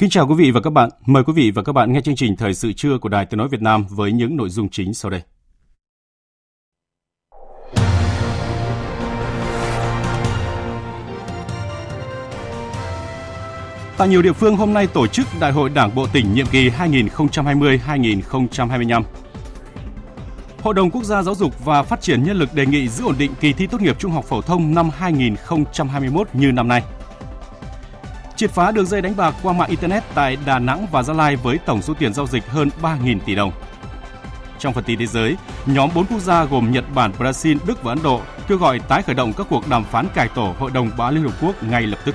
Kính chào quý vị và các bạn. Mời quý vị và các bạn nghe chương trình Thời sự trưa của Đài Tiếng Nói Việt Nam với những nội dung chính sau đây. Tại nhiều địa phương, hôm nay tổ chức Đại hội Đảng Bộ tỉnh nhiệm kỳ 2020-2025. Hội đồng Quốc gia Giáo dục và Phát triển Nhân lực đề nghị giữ ổn định kỳ thi tốt nghiệp trung học phổ thông năm 2021 như năm nay triệt phá đường dây đánh bạc qua mạng Internet tại Đà Nẵng và Gia Lai với tổng số tiền giao dịch hơn 3.000 tỷ đồng. Trong phần tin thế giới, nhóm 4 quốc gia gồm Nhật Bản, Brazil, Đức và Ấn Độ kêu gọi tái khởi động các cuộc đàm phán cải tổ Hội đồng Bảo an Liên Hợp Quốc ngay lập tức.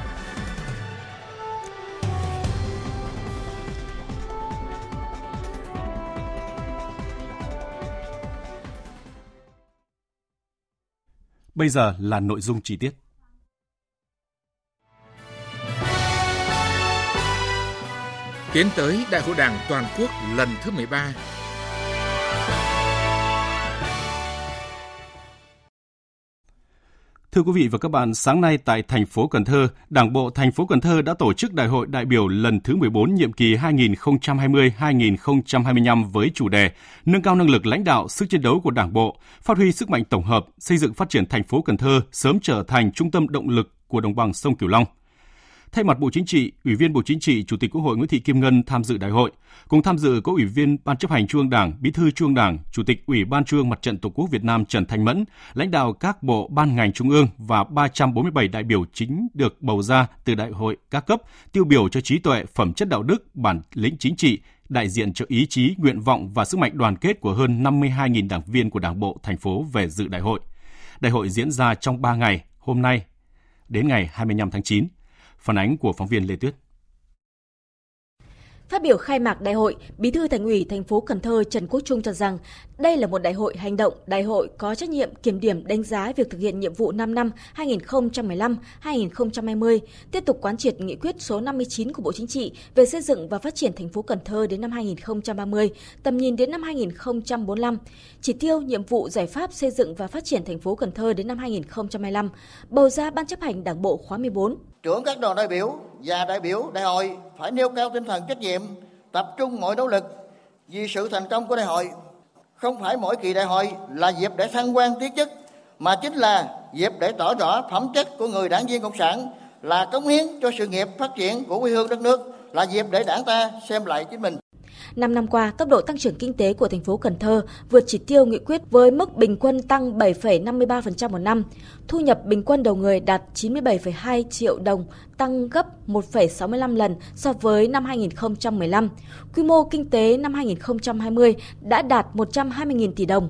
Bây giờ là nội dung chi tiết. Tiến tới Đại hội Đảng toàn quốc lần thứ 13. Thưa quý vị và các bạn, sáng nay tại thành phố Cần Thơ, Đảng bộ thành phố Cần Thơ đã tổ chức Đại hội đại biểu lần thứ 14 nhiệm kỳ 2020-2025 với chủ đề Nâng cao năng lực lãnh đạo, sức chiến đấu của Đảng bộ, phát huy sức mạnh tổng hợp, xây dựng phát triển thành phố Cần Thơ sớm trở thành trung tâm động lực của đồng bằng sông Cửu Long – Thay mặt Bộ Chính trị, Ủy viên Bộ Chính trị, Chủ tịch Quốc hội Nguyễn Thị Kim Ngân tham dự đại hội. Cùng tham dự có Ủy viên Ban chấp hành Trung ương Đảng, Bí thư Trung ương Đảng, Chủ tịch Ủy ban Trung ương Mặt trận Tổ quốc Việt Nam Trần Thanh Mẫn, lãnh đạo các bộ ban ngành trung ương và 347 đại biểu chính được bầu ra từ đại hội các cấp, tiêu biểu cho trí tuệ, phẩm chất đạo đức, bản lĩnh chính trị, đại diện cho ý chí, nguyện vọng và sức mạnh đoàn kết của hơn 52.000 đảng viên của Đảng bộ thành phố về dự đại hội. Đại hội diễn ra trong 3 ngày, hôm nay đến ngày 25 tháng 9. Phản ánh của phóng viên Lê Tuyết. Phát biểu khai mạc đại hội, Bí thư Thành ủy thành phố Cần Thơ Trần Quốc Trung cho rằng đây là một đại hội hành động, đại hội có trách nhiệm kiểm điểm đánh giá việc thực hiện nhiệm vụ 5 năm 2015-2020, tiếp tục quán triệt nghị quyết số 59 của Bộ Chính trị về xây dựng và phát triển thành phố Cần Thơ đến năm 2030, tầm nhìn đến năm 2045, chỉ tiêu nhiệm vụ giải pháp xây dựng và phát triển thành phố Cần Thơ đến năm 2025, bầu ra Ban chấp hành Đảng bộ khóa 14 trưởng các đoàn đại biểu và đại biểu đại hội phải nêu cao tinh thần trách nhiệm, tập trung mọi nỗ lực vì sự thành công của đại hội. Không phải mỗi kỳ đại hội là dịp để thăng quan tiến chức, mà chính là dịp để tỏ rõ phẩm chất của người đảng viên cộng sản, là cống hiến cho sự nghiệp phát triển của quê hương đất nước, là dịp để đảng ta xem lại chính mình. 5 năm qua, tốc độ tăng trưởng kinh tế của thành phố Cần Thơ vượt chỉ tiêu nghị quyết với mức bình quân tăng 7,53% một năm. Thu nhập bình quân đầu người đạt 97,2 triệu đồng, tăng gấp 1,65 lần so với năm 2015. Quy mô kinh tế năm 2020 đã đạt 120.000 tỷ đồng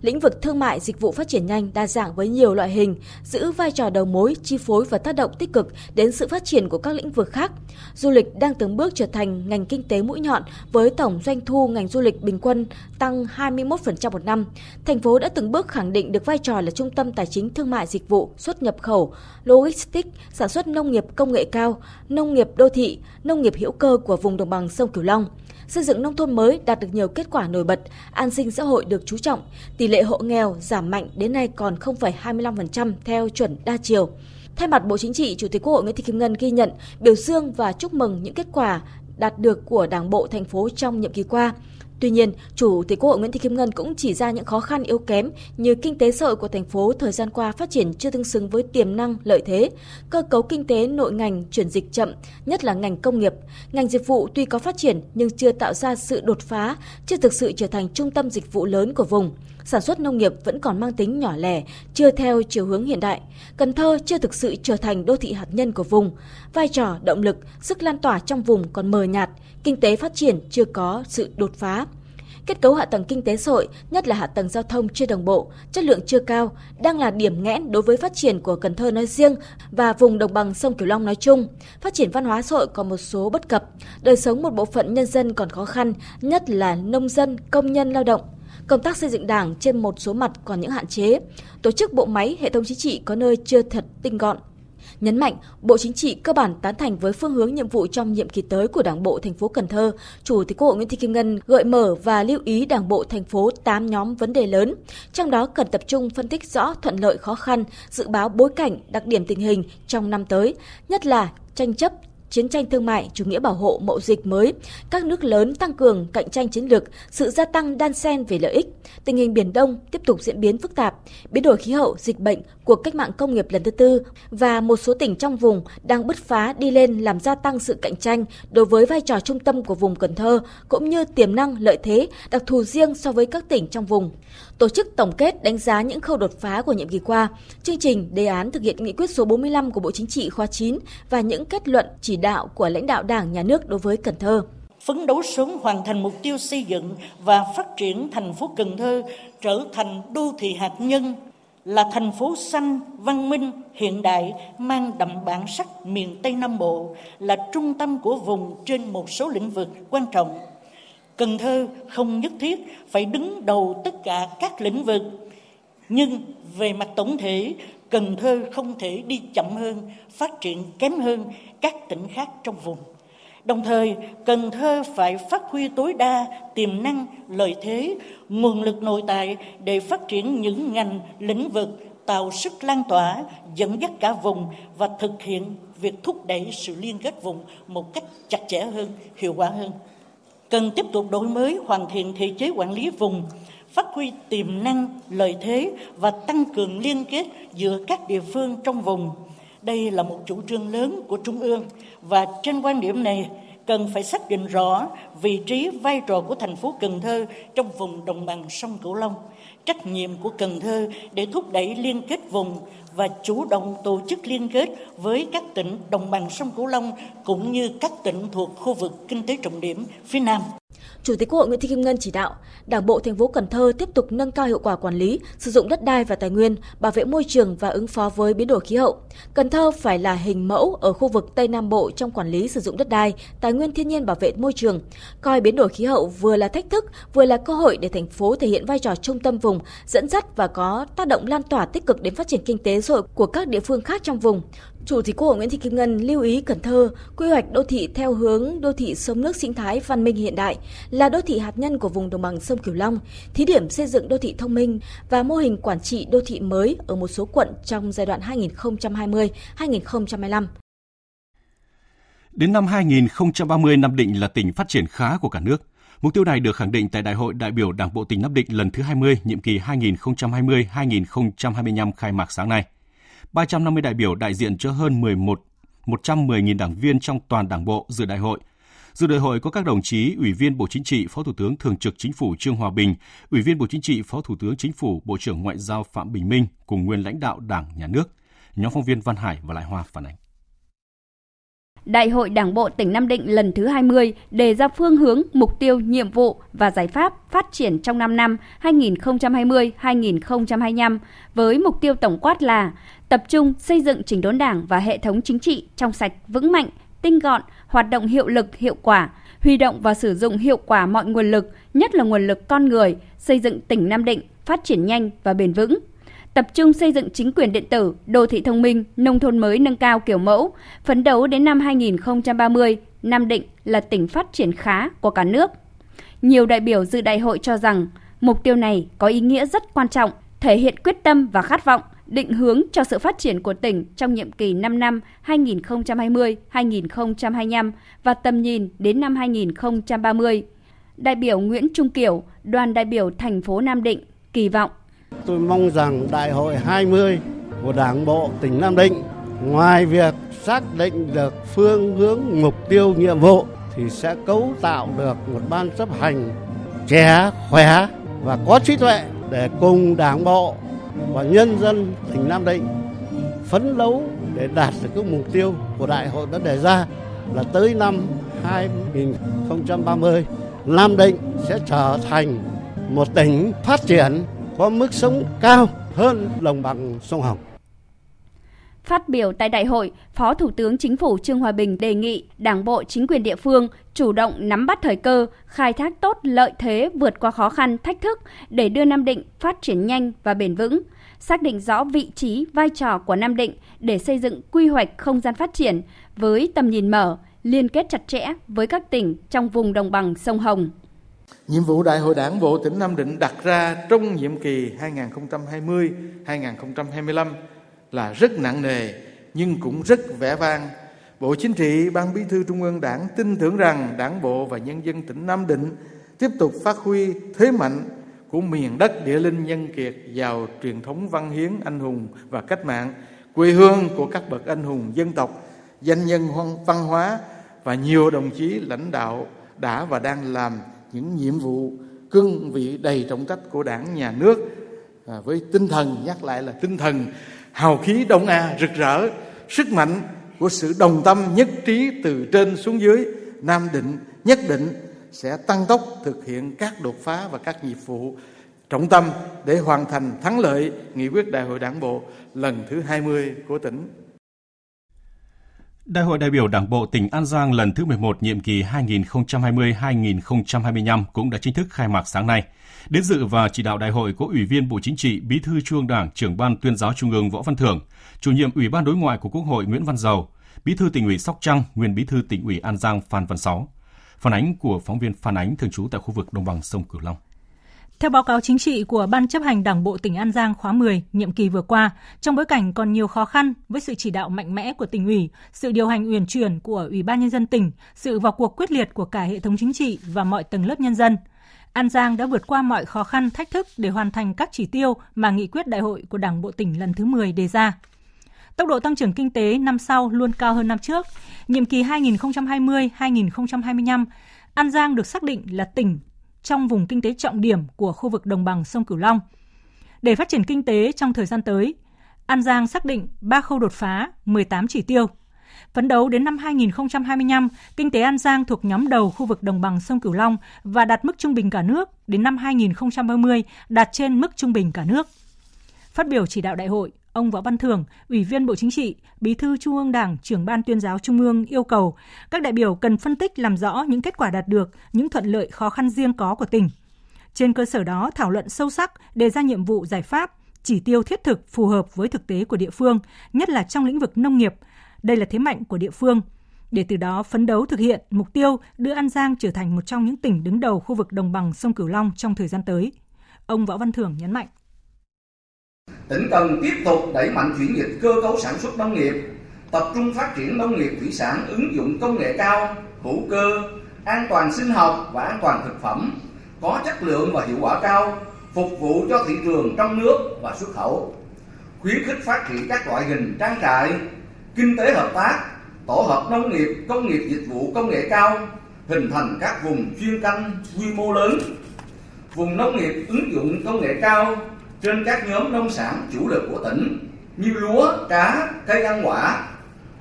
lĩnh vực thương mại dịch vụ phát triển nhanh đa dạng với nhiều loại hình, giữ vai trò đầu mối, chi phối và tác động tích cực đến sự phát triển của các lĩnh vực khác. Du lịch đang từng bước trở thành ngành kinh tế mũi nhọn với tổng doanh thu ngành du lịch bình quân tăng 21% một năm. Thành phố đã từng bước khẳng định được vai trò là trung tâm tài chính thương mại dịch vụ, xuất nhập khẩu, logistics, sản xuất nông nghiệp công nghệ cao, nông nghiệp đô thị, nông nghiệp hữu cơ của vùng đồng bằng sông Cửu Long xây dựng nông thôn mới đạt được nhiều kết quả nổi bật, an sinh xã hội được chú trọng, tỷ lệ hộ nghèo giảm mạnh đến nay còn 0,25% theo chuẩn đa chiều. Thay mặt Bộ Chính trị, Chủ tịch Quốc hội Nguyễn Thị Kim Ngân ghi nhận, biểu dương và chúc mừng những kết quả đạt được của Đảng bộ thành phố trong nhiệm kỳ qua. Tuy nhiên, Chủ tịch Quốc hội Nguyễn Thị Kim Ngân cũng chỉ ra những khó khăn yếu kém như kinh tế xã hội của thành phố thời gian qua phát triển chưa tương xứng với tiềm năng lợi thế, cơ cấu kinh tế nội ngành chuyển dịch chậm, nhất là ngành công nghiệp. Ngành dịch vụ tuy có phát triển nhưng chưa tạo ra sự đột phá, chưa thực sự trở thành trung tâm dịch vụ lớn của vùng sản xuất nông nghiệp vẫn còn mang tính nhỏ lẻ, chưa theo chiều hướng hiện đại. Cần Thơ chưa thực sự trở thành đô thị hạt nhân của vùng. Vai trò, động lực, sức lan tỏa trong vùng còn mờ nhạt, kinh tế phát triển chưa có sự đột phá. Kết cấu hạ tầng kinh tế xã hội, nhất là hạ tầng giao thông chưa đồng bộ, chất lượng chưa cao, đang là điểm nghẽn đối với phát triển của Cần Thơ nói riêng và vùng đồng bằng sông Cửu Long nói chung. Phát triển văn hóa xã hội còn một số bất cập, đời sống một bộ phận nhân dân còn khó khăn, nhất là nông dân, công nhân lao động. Công tác xây dựng đảng trên một số mặt còn những hạn chế. Tổ chức bộ máy, hệ thống chính trị có nơi chưa thật tinh gọn, Nhấn mạnh, Bộ Chính trị cơ bản tán thành với phương hướng nhiệm vụ trong nhiệm kỳ tới của Đảng bộ thành phố Cần Thơ. Chủ tịch Quốc hội Nguyễn Thị Kim Ngân gợi mở và lưu ý Đảng bộ thành phố 8 nhóm vấn đề lớn, trong đó cần tập trung phân tích rõ thuận lợi khó khăn, dự báo bối cảnh, đặc điểm tình hình trong năm tới, nhất là tranh chấp chiến tranh thương mại, chủ nghĩa bảo hộ, mậu dịch mới, các nước lớn tăng cường cạnh tranh chiến lược, sự gia tăng đan xen về lợi ích, tình hình Biển Đông tiếp tục diễn biến phức tạp, biến đổi khí hậu, dịch bệnh, cuộc cách mạng công nghiệp lần thứ tư và một số tỉnh trong vùng đang bứt phá đi lên làm gia tăng sự cạnh tranh đối với vai trò trung tâm của vùng Cần Thơ cũng như tiềm năng lợi thế đặc thù riêng so với các tỉnh trong vùng tổ chức tổng kết đánh giá những khâu đột phá của nhiệm kỳ qua, chương trình đề án thực hiện nghị quyết số 45 của Bộ Chính trị khóa 9 và những kết luận chỉ đạo của lãnh đạo Đảng, Nhà nước đối với Cần Thơ. Phấn đấu sớm hoàn thành mục tiêu xây dựng và phát triển thành phố Cần Thơ trở thành đô thị hạt nhân là thành phố xanh, văn minh, hiện đại, mang đậm bản sắc miền Tây Nam Bộ, là trung tâm của vùng trên một số lĩnh vực quan trọng. Cần Thơ không nhất thiết phải đứng đầu tất cả các lĩnh vực, nhưng về mặt tổng thể, Cần Thơ không thể đi chậm hơn, phát triển kém hơn các tỉnh khác trong vùng. Đồng thời, Cần Thơ phải phát huy tối đa tiềm năng, lợi thế, nguồn lực nội tại để phát triển những ngành, lĩnh vực tạo sức lan tỏa, dẫn dắt cả vùng và thực hiện việc thúc đẩy sự liên kết vùng một cách chặt chẽ hơn, hiệu quả hơn cần tiếp tục đổi mới hoàn thiện thể chế quản lý vùng phát huy tiềm năng lợi thế và tăng cường liên kết giữa các địa phương trong vùng. Đây là một chủ trương lớn của trung ương và trên quan điểm này cần phải xác định rõ vị trí vai trò của thành phố Cần Thơ trong vùng đồng bằng sông Cửu Long, trách nhiệm của Cần Thơ để thúc đẩy liên kết vùng và chủ động tổ chức liên kết với các tỉnh đồng bằng sông Cửu Long cũng như các tỉnh thuộc khu vực kinh tế trọng điểm phía Nam. Chủ tịch Quốc hội Nguyễn Thị Kim Ngân chỉ đạo, Đảng bộ thành phố Cần Thơ tiếp tục nâng cao hiệu quả quản lý, sử dụng đất đai và tài nguyên, bảo vệ môi trường và ứng phó với biến đổi khí hậu. Cần Thơ phải là hình mẫu ở khu vực Tây Nam Bộ trong quản lý sử dụng đất đai, tài nguyên thiên nhiên bảo vệ môi trường, coi biến đổi khí hậu vừa là thách thức, vừa là cơ hội để thành phố thể hiện vai trò trung tâm vùng, dẫn dắt và có tác động lan tỏa tích cực đến phát triển kinh tế xã hội của các địa phương khác trong vùng. Chủ tịch Quốc hội Nguyễn Thị Kim Ngân lưu ý Cần Thơ quy hoạch đô thị theo hướng đô thị sông nước sinh thái văn minh hiện đại là đô thị hạt nhân của vùng đồng bằng sông Cửu Long, thí điểm xây dựng đô thị thông minh và mô hình quản trị đô thị mới ở một số quận trong giai đoạn 2020-2025. Đến năm 2030, Nam Định là tỉnh phát triển khá của cả nước. Mục tiêu này được khẳng định tại Đại hội đại biểu Đảng bộ tỉnh Nam Định lần thứ 20, nhiệm kỳ 2020-2025 khai mạc sáng nay. 350 đại biểu đại diện cho hơn 11 110.000 đảng viên trong toàn Đảng bộ dự đại hội. Dự đại hội có các đồng chí Ủy viên Bộ Chính trị, Phó Thủ tướng Thường trực Chính phủ Trương Hòa Bình, Ủy viên Bộ Chính trị, Phó Thủ tướng Chính phủ, Bộ trưởng Ngoại giao Phạm Bình Minh cùng nguyên lãnh đạo Đảng, Nhà nước. Nhóm phóng viên Văn Hải và Lại Hoa phản ánh. Đại hội Đảng bộ tỉnh Nam Định lần thứ 20 đề ra phương hướng, mục tiêu, nhiệm vụ và giải pháp phát triển trong 5 năm 2020-2025 với mục tiêu tổng quát là tập trung xây dựng chỉnh đốn Đảng và hệ thống chính trị trong sạch, vững mạnh, tinh gọn, hoạt động hiệu lực, hiệu quả, huy động và sử dụng hiệu quả mọi nguồn lực, nhất là nguồn lực con người, xây dựng tỉnh Nam Định phát triển nhanh và bền vững tập trung xây dựng chính quyền điện tử, đô thị thông minh, nông thôn mới nâng cao kiểu mẫu, phấn đấu đến năm 2030, Nam Định là tỉnh phát triển khá của cả nước. Nhiều đại biểu dự đại hội cho rằng mục tiêu này có ý nghĩa rất quan trọng, thể hiện quyết tâm và khát vọng định hướng cho sự phát triển của tỉnh trong nhiệm kỳ 5 năm 2020-2025 và tầm nhìn đến năm 2030. Đại biểu Nguyễn Trung Kiểu, đoàn đại biểu thành phố Nam Định kỳ vọng Tôi mong rằng Đại hội 20 của Đảng bộ tỉnh Nam Định ngoài việc xác định được phương hướng mục tiêu nhiệm vụ thì sẽ cấu tạo được một ban chấp hành trẻ, khỏe và có trí tuệ để cùng Đảng bộ và nhân dân tỉnh Nam Định phấn đấu để đạt được các mục tiêu của đại hội đã đề ra là tới năm 2030 Nam Định sẽ trở thành một tỉnh phát triển có mức sống cao hơn đồng bằng sông Hồng. Phát biểu tại đại hội, Phó Thủ tướng Chính phủ Trương Hòa Bình đề nghị Đảng bộ chính quyền địa phương chủ động nắm bắt thời cơ, khai thác tốt lợi thế vượt qua khó khăn, thách thức để đưa Nam Định phát triển nhanh và bền vững, xác định rõ vị trí, vai trò của Nam Định để xây dựng quy hoạch không gian phát triển với tầm nhìn mở, liên kết chặt chẽ với các tỉnh trong vùng đồng bằng sông Hồng. Nhiệm vụ Đại hội Đảng bộ tỉnh Nam Định đặt ra trong nhiệm kỳ 2020-2025 là rất nặng nề nhưng cũng rất vẻ vang. Bộ Chính trị, Ban Bí thư Trung ương Đảng tin tưởng rằng Đảng bộ và nhân dân tỉnh Nam Định tiếp tục phát huy thế mạnh của miền đất địa linh nhân kiệt giàu truyền thống văn hiến anh hùng và cách mạng, quê hương của các bậc anh hùng dân tộc, danh nhân văn hóa và nhiều đồng chí lãnh đạo đã và đang làm những nhiệm vụ cương vị đầy trọng trách của đảng nhà nước à, với tinh thần nhắc lại là tinh thần hào khí đông a rực rỡ sức mạnh của sự đồng tâm nhất trí từ trên xuống dưới nam định nhất định sẽ tăng tốc thực hiện các đột phá và các nhiệm vụ trọng tâm để hoàn thành thắng lợi nghị quyết đại hội đảng bộ lần thứ 20 của tỉnh. Đại hội đại biểu Đảng bộ tỉnh An Giang lần thứ 11 nhiệm kỳ 2020-2025 cũng đã chính thức khai mạc sáng nay. Đến dự và chỉ đạo đại hội có Ủy viên Bộ Chính trị, Bí thư Trung ương Đảng, Trưởng ban Tuyên giáo Trung ương Võ Văn Thưởng, Chủ nhiệm Ủy ban Đối ngoại của Quốc hội Nguyễn Văn Dầu, Bí thư tỉnh ủy Sóc Trăng, nguyên Bí thư tỉnh ủy An Giang Phan Văn Sáu. Phản ánh của phóng viên Phan Ánh thường trú tại khu vực đồng bằng sông Cửu Long. Theo báo cáo chính trị của Ban chấp hành Đảng bộ tỉnh An Giang khóa 10, nhiệm kỳ vừa qua, trong bối cảnh còn nhiều khó khăn với sự chỉ đạo mạnh mẽ của tỉnh ủy, sự điều hành uyển chuyển của Ủy ban nhân dân tỉnh, sự vào cuộc quyết liệt của cả hệ thống chính trị và mọi tầng lớp nhân dân, An Giang đã vượt qua mọi khó khăn, thách thức để hoàn thành các chỉ tiêu mà nghị quyết đại hội của Đảng bộ tỉnh lần thứ 10 đề ra. Tốc độ tăng trưởng kinh tế năm sau luôn cao hơn năm trước. Nhiệm kỳ 2020-2025, An Giang được xác định là tỉnh trong vùng kinh tế trọng điểm của khu vực đồng bằng sông Cửu Long. Để phát triển kinh tế trong thời gian tới, An Giang xác định 3 khâu đột phá, 18 chỉ tiêu. Phấn đấu đến năm 2025, kinh tế An Giang thuộc nhóm đầu khu vực đồng bằng sông Cửu Long và đạt mức trung bình cả nước, đến năm 2030 đạt trên mức trung bình cả nước. Phát biểu chỉ đạo đại hội, ông Võ Văn Thưởng, Ủy viên Bộ Chính trị, Bí thư Trung ương Đảng, trưởng ban tuyên giáo Trung ương yêu cầu các đại biểu cần phân tích làm rõ những kết quả đạt được, những thuận lợi khó khăn riêng có của tỉnh. Trên cơ sở đó thảo luận sâu sắc, đề ra nhiệm vụ giải pháp, chỉ tiêu thiết thực phù hợp với thực tế của địa phương, nhất là trong lĩnh vực nông nghiệp. Đây là thế mạnh của địa phương, để từ đó phấn đấu thực hiện mục tiêu đưa An Giang trở thành một trong những tỉnh đứng đầu khu vực đồng bằng sông Cửu Long trong thời gian tới. Ông Võ Văn Thưởng nhấn mạnh tỉnh cần tiếp tục đẩy mạnh chuyển dịch cơ cấu sản xuất nông nghiệp, tập trung phát triển nông nghiệp thủy sản ứng dụng công nghệ cao, hữu cơ, an toàn sinh học và an toàn thực phẩm, có chất lượng và hiệu quả cao, phục vụ cho thị trường trong nước và xuất khẩu. Khuyến khích phát triển các loại hình trang trại, kinh tế hợp tác, tổ hợp nông nghiệp, công nghiệp dịch vụ công nghệ cao, hình thành các vùng chuyên canh quy mô lớn, vùng nông nghiệp ứng dụng công nghệ cao trên các nhóm nông sản chủ lực của tỉnh như lúa, cá, cây ăn quả,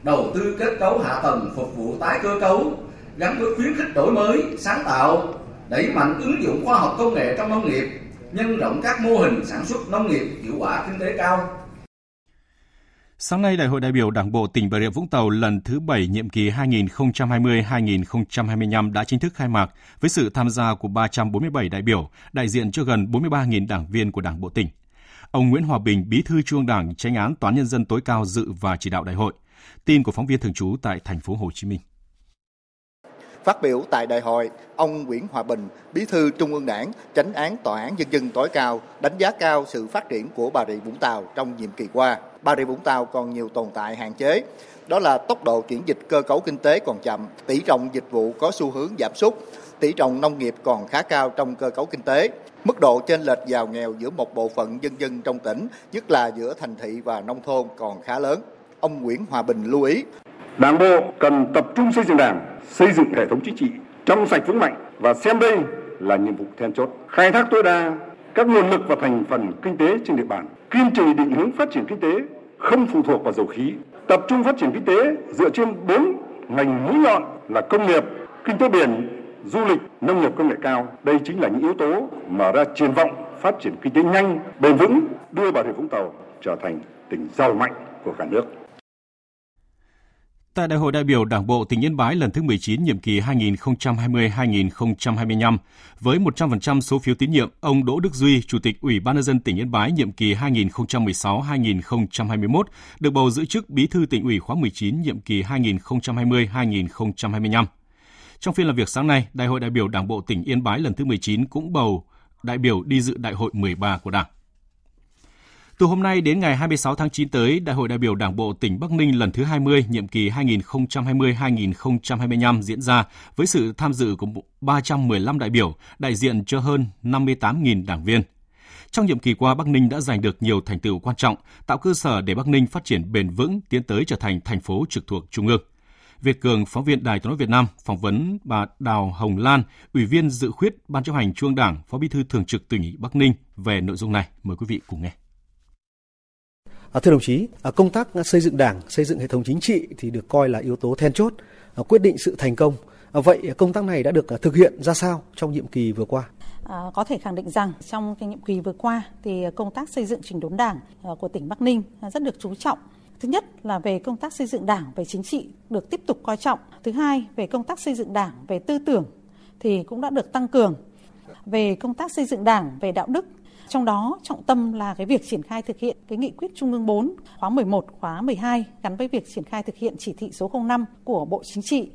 đầu tư kết cấu hạ tầng phục vụ tái cơ cấu gắn với khuyến khích đổi mới, sáng tạo, đẩy mạnh ứng dụng khoa học công nghệ trong nông nghiệp, nhân rộng các mô hình sản xuất nông nghiệp hiệu quả kinh tế cao. Sáng nay, Đại hội đại biểu Đảng bộ tỉnh Bà Rịa Vũng Tàu lần thứ 7 nhiệm kỳ 2020-2025 đã chính thức khai mạc với sự tham gia của 347 đại biểu, đại diện cho gần 43.000 đảng viên của Đảng bộ tỉnh. Ông Nguyễn Hòa Bình, Bí thư Trung ương Đảng, Chánh án Toán nhân dân tối cao dự và chỉ đạo đại hội. Tin của phóng viên thường trú tại thành phố Hồ Chí Minh. Phát biểu tại đại hội, ông Nguyễn Hòa Bình, Bí thư Trung ương Đảng, Chánh án Tòa án Nhân dân tối cao, đánh giá cao sự phát triển của Bà Rịa Vũng Tàu trong nhiệm kỳ qua. Bà Rịa Vũng Tàu còn nhiều tồn tại hạn chế, đó là tốc độ chuyển dịch cơ cấu kinh tế còn chậm, tỷ trọng dịch vụ có xu hướng giảm sút, tỷ trọng nông nghiệp còn khá cao trong cơ cấu kinh tế. Mức độ chênh lệch giàu nghèo giữa một bộ phận dân dân trong tỉnh, nhất là giữa thành thị và nông thôn còn khá lớn. Ông Nguyễn Hòa Bình lưu ý. Đảng bộ cần tập trung xây dựng đảng, xây dựng hệ thống chính trị trong sạch vững mạnh và xem đây là nhiệm vụ then chốt. Khai thác tối đa các nguồn lực và thành phần kinh tế trên địa bàn, kiên trì định hướng phát triển kinh tế không phụ thuộc vào dầu khí, tập trung phát triển kinh tế dựa trên bốn ngành mũi nhọn là công nghiệp, kinh tế biển, du lịch, nông nghiệp công nghệ cao. Đây chính là những yếu tố mở ra triển vọng phát triển kinh tế nhanh, bền vững, đưa Bà Rịa Vũng Tàu trở thành tỉnh giàu mạnh của cả nước. Tại Đại hội đại biểu Đảng bộ tỉnh Yên Bái lần thứ 19 nhiệm kỳ 2020-2025, với 100% số phiếu tín nhiệm, ông Đỗ Đức Duy, Chủ tịch Ủy ban nhân dân tỉnh Yên Bái nhiệm kỳ 2016-2021 được bầu giữ chức Bí thư tỉnh ủy khóa 19 nhiệm kỳ 2020-2025. Trong phiên làm việc sáng nay, Đại hội đại biểu Đảng bộ tỉnh Yên Bái lần thứ 19 cũng bầu đại biểu đi dự Đại hội 13 của Đảng. Từ hôm nay đến ngày 26 tháng 9 tới, Đại hội đại biểu Đảng bộ tỉnh Bắc Ninh lần thứ 20, nhiệm kỳ 2020-2025 diễn ra với sự tham dự của 315 đại biểu, đại diện cho hơn 58.000 đảng viên. Trong nhiệm kỳ qua, Bắc Ninh đã giành được nhiều thành tựu quan trọng, tạo cơ sở để Bắc Ninh phát triển bền vững, tiến tới trở thành thành phố trực thuộc Trung ương. Việt Cường, phóng viên Đài Tiếng nói Việt Nam, phỏng vấn bà Đào Hồng Lan, Ủy viên dự khuyết Ban chấp hành Trung ương Đảng, Phó Bí thư Thường trực tỉnh Bắc Ninh về nội dung này. Mời quý vị cùng nghe. À, thưa đồng chí, à, công tác xây dựng đảng, xây dựng hệ thống chính trị thì được coi là yếu tố then chốt, à, quyết định sự thành công. À, vậy công tác này đã được à, thực hiện ra sao trong nhiệm kỳ vừa qua? À, có thể khẳng định rằng trong cái nhiệm kỳ vừa qua thì công tác xây dựng chỉnh đốn đảng à, của tỉnh Bắc Ninh rất được chú trọng. Thứ nhất là về công tác xây dựng đảng về chính trị được tiếp tục coi trọng. Thứ hai về công tác xây dựng đảng về tư tưởng thì cũng đã được tăng cường. Về công tác xây dựng đảng về đạo đức trong đó trọng tâm là cái việc triển khai thực hiện cái nghị quyết Trung ương 4 khóa 11, khóa 12 gắn với việc triển khai thực hiện chỉ thị số 05 của Bộ Chính trị.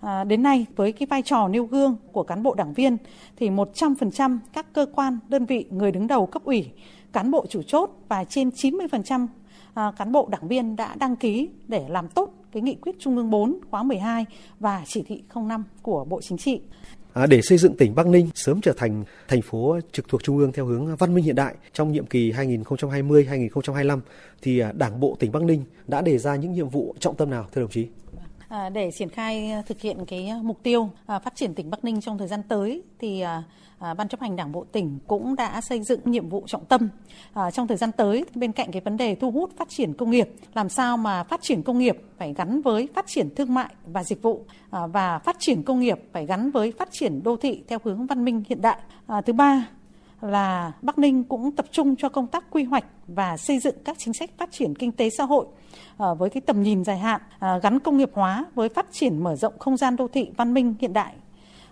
À, đến nay với cái vai trò nêu gương của cán bộ đảng viên thì 100% các cơ quan, đơn vị, người đứng đầu cấp ủy, cán bộ chủ chốt và trên 90% à, cán bộ đảng viên đã đăng ký để làm tốt cái nghị quyết Trung ương 4 khóa 12 và chỉ thị 05 của Bộ Chính trị. À, để xây dựng tỉnh Bắc Ninh sớm trở thành thành phố trực thuộc trung ương theo hướng văn minh hiện đại trong nhiệm kỳ 2020-2025 thì à, Đảng bộ tỉnh Bắc Ninh đã đề ra những nhiệm vụ trọng tâm nào, thưa đồng chí? À, để triển khai à, thực hiện cái à, mục tiêu à, phát triển tỉnh Bắc Ninh trong thời gian tới thì À, Ban chấp hành Đảng bộ tỉnh cũng đã xây dựng nhiệm vụ trọng tâm à, trong thời gian tới bên cạnh cái vấn đề thu hút phát triển công nghiệp làm sao mà phát triển công nghiệp phải gắn với phát triển thương mại và dịch vụ à, và phát triển công nghiệp phải gắn với phát triển đô thị theo hướng văn minh hiện đại. À, thứ ba là Bắc Ninh cũng tập trung cho công tác quy hoạch và xây dựng các chính sách phát triển kinh tế xã hội à, với cái tầm nhìn dài hạn à, gắn công nghiệp hóa với phát triển mở rộng không gian đô thị văn minh hiện đại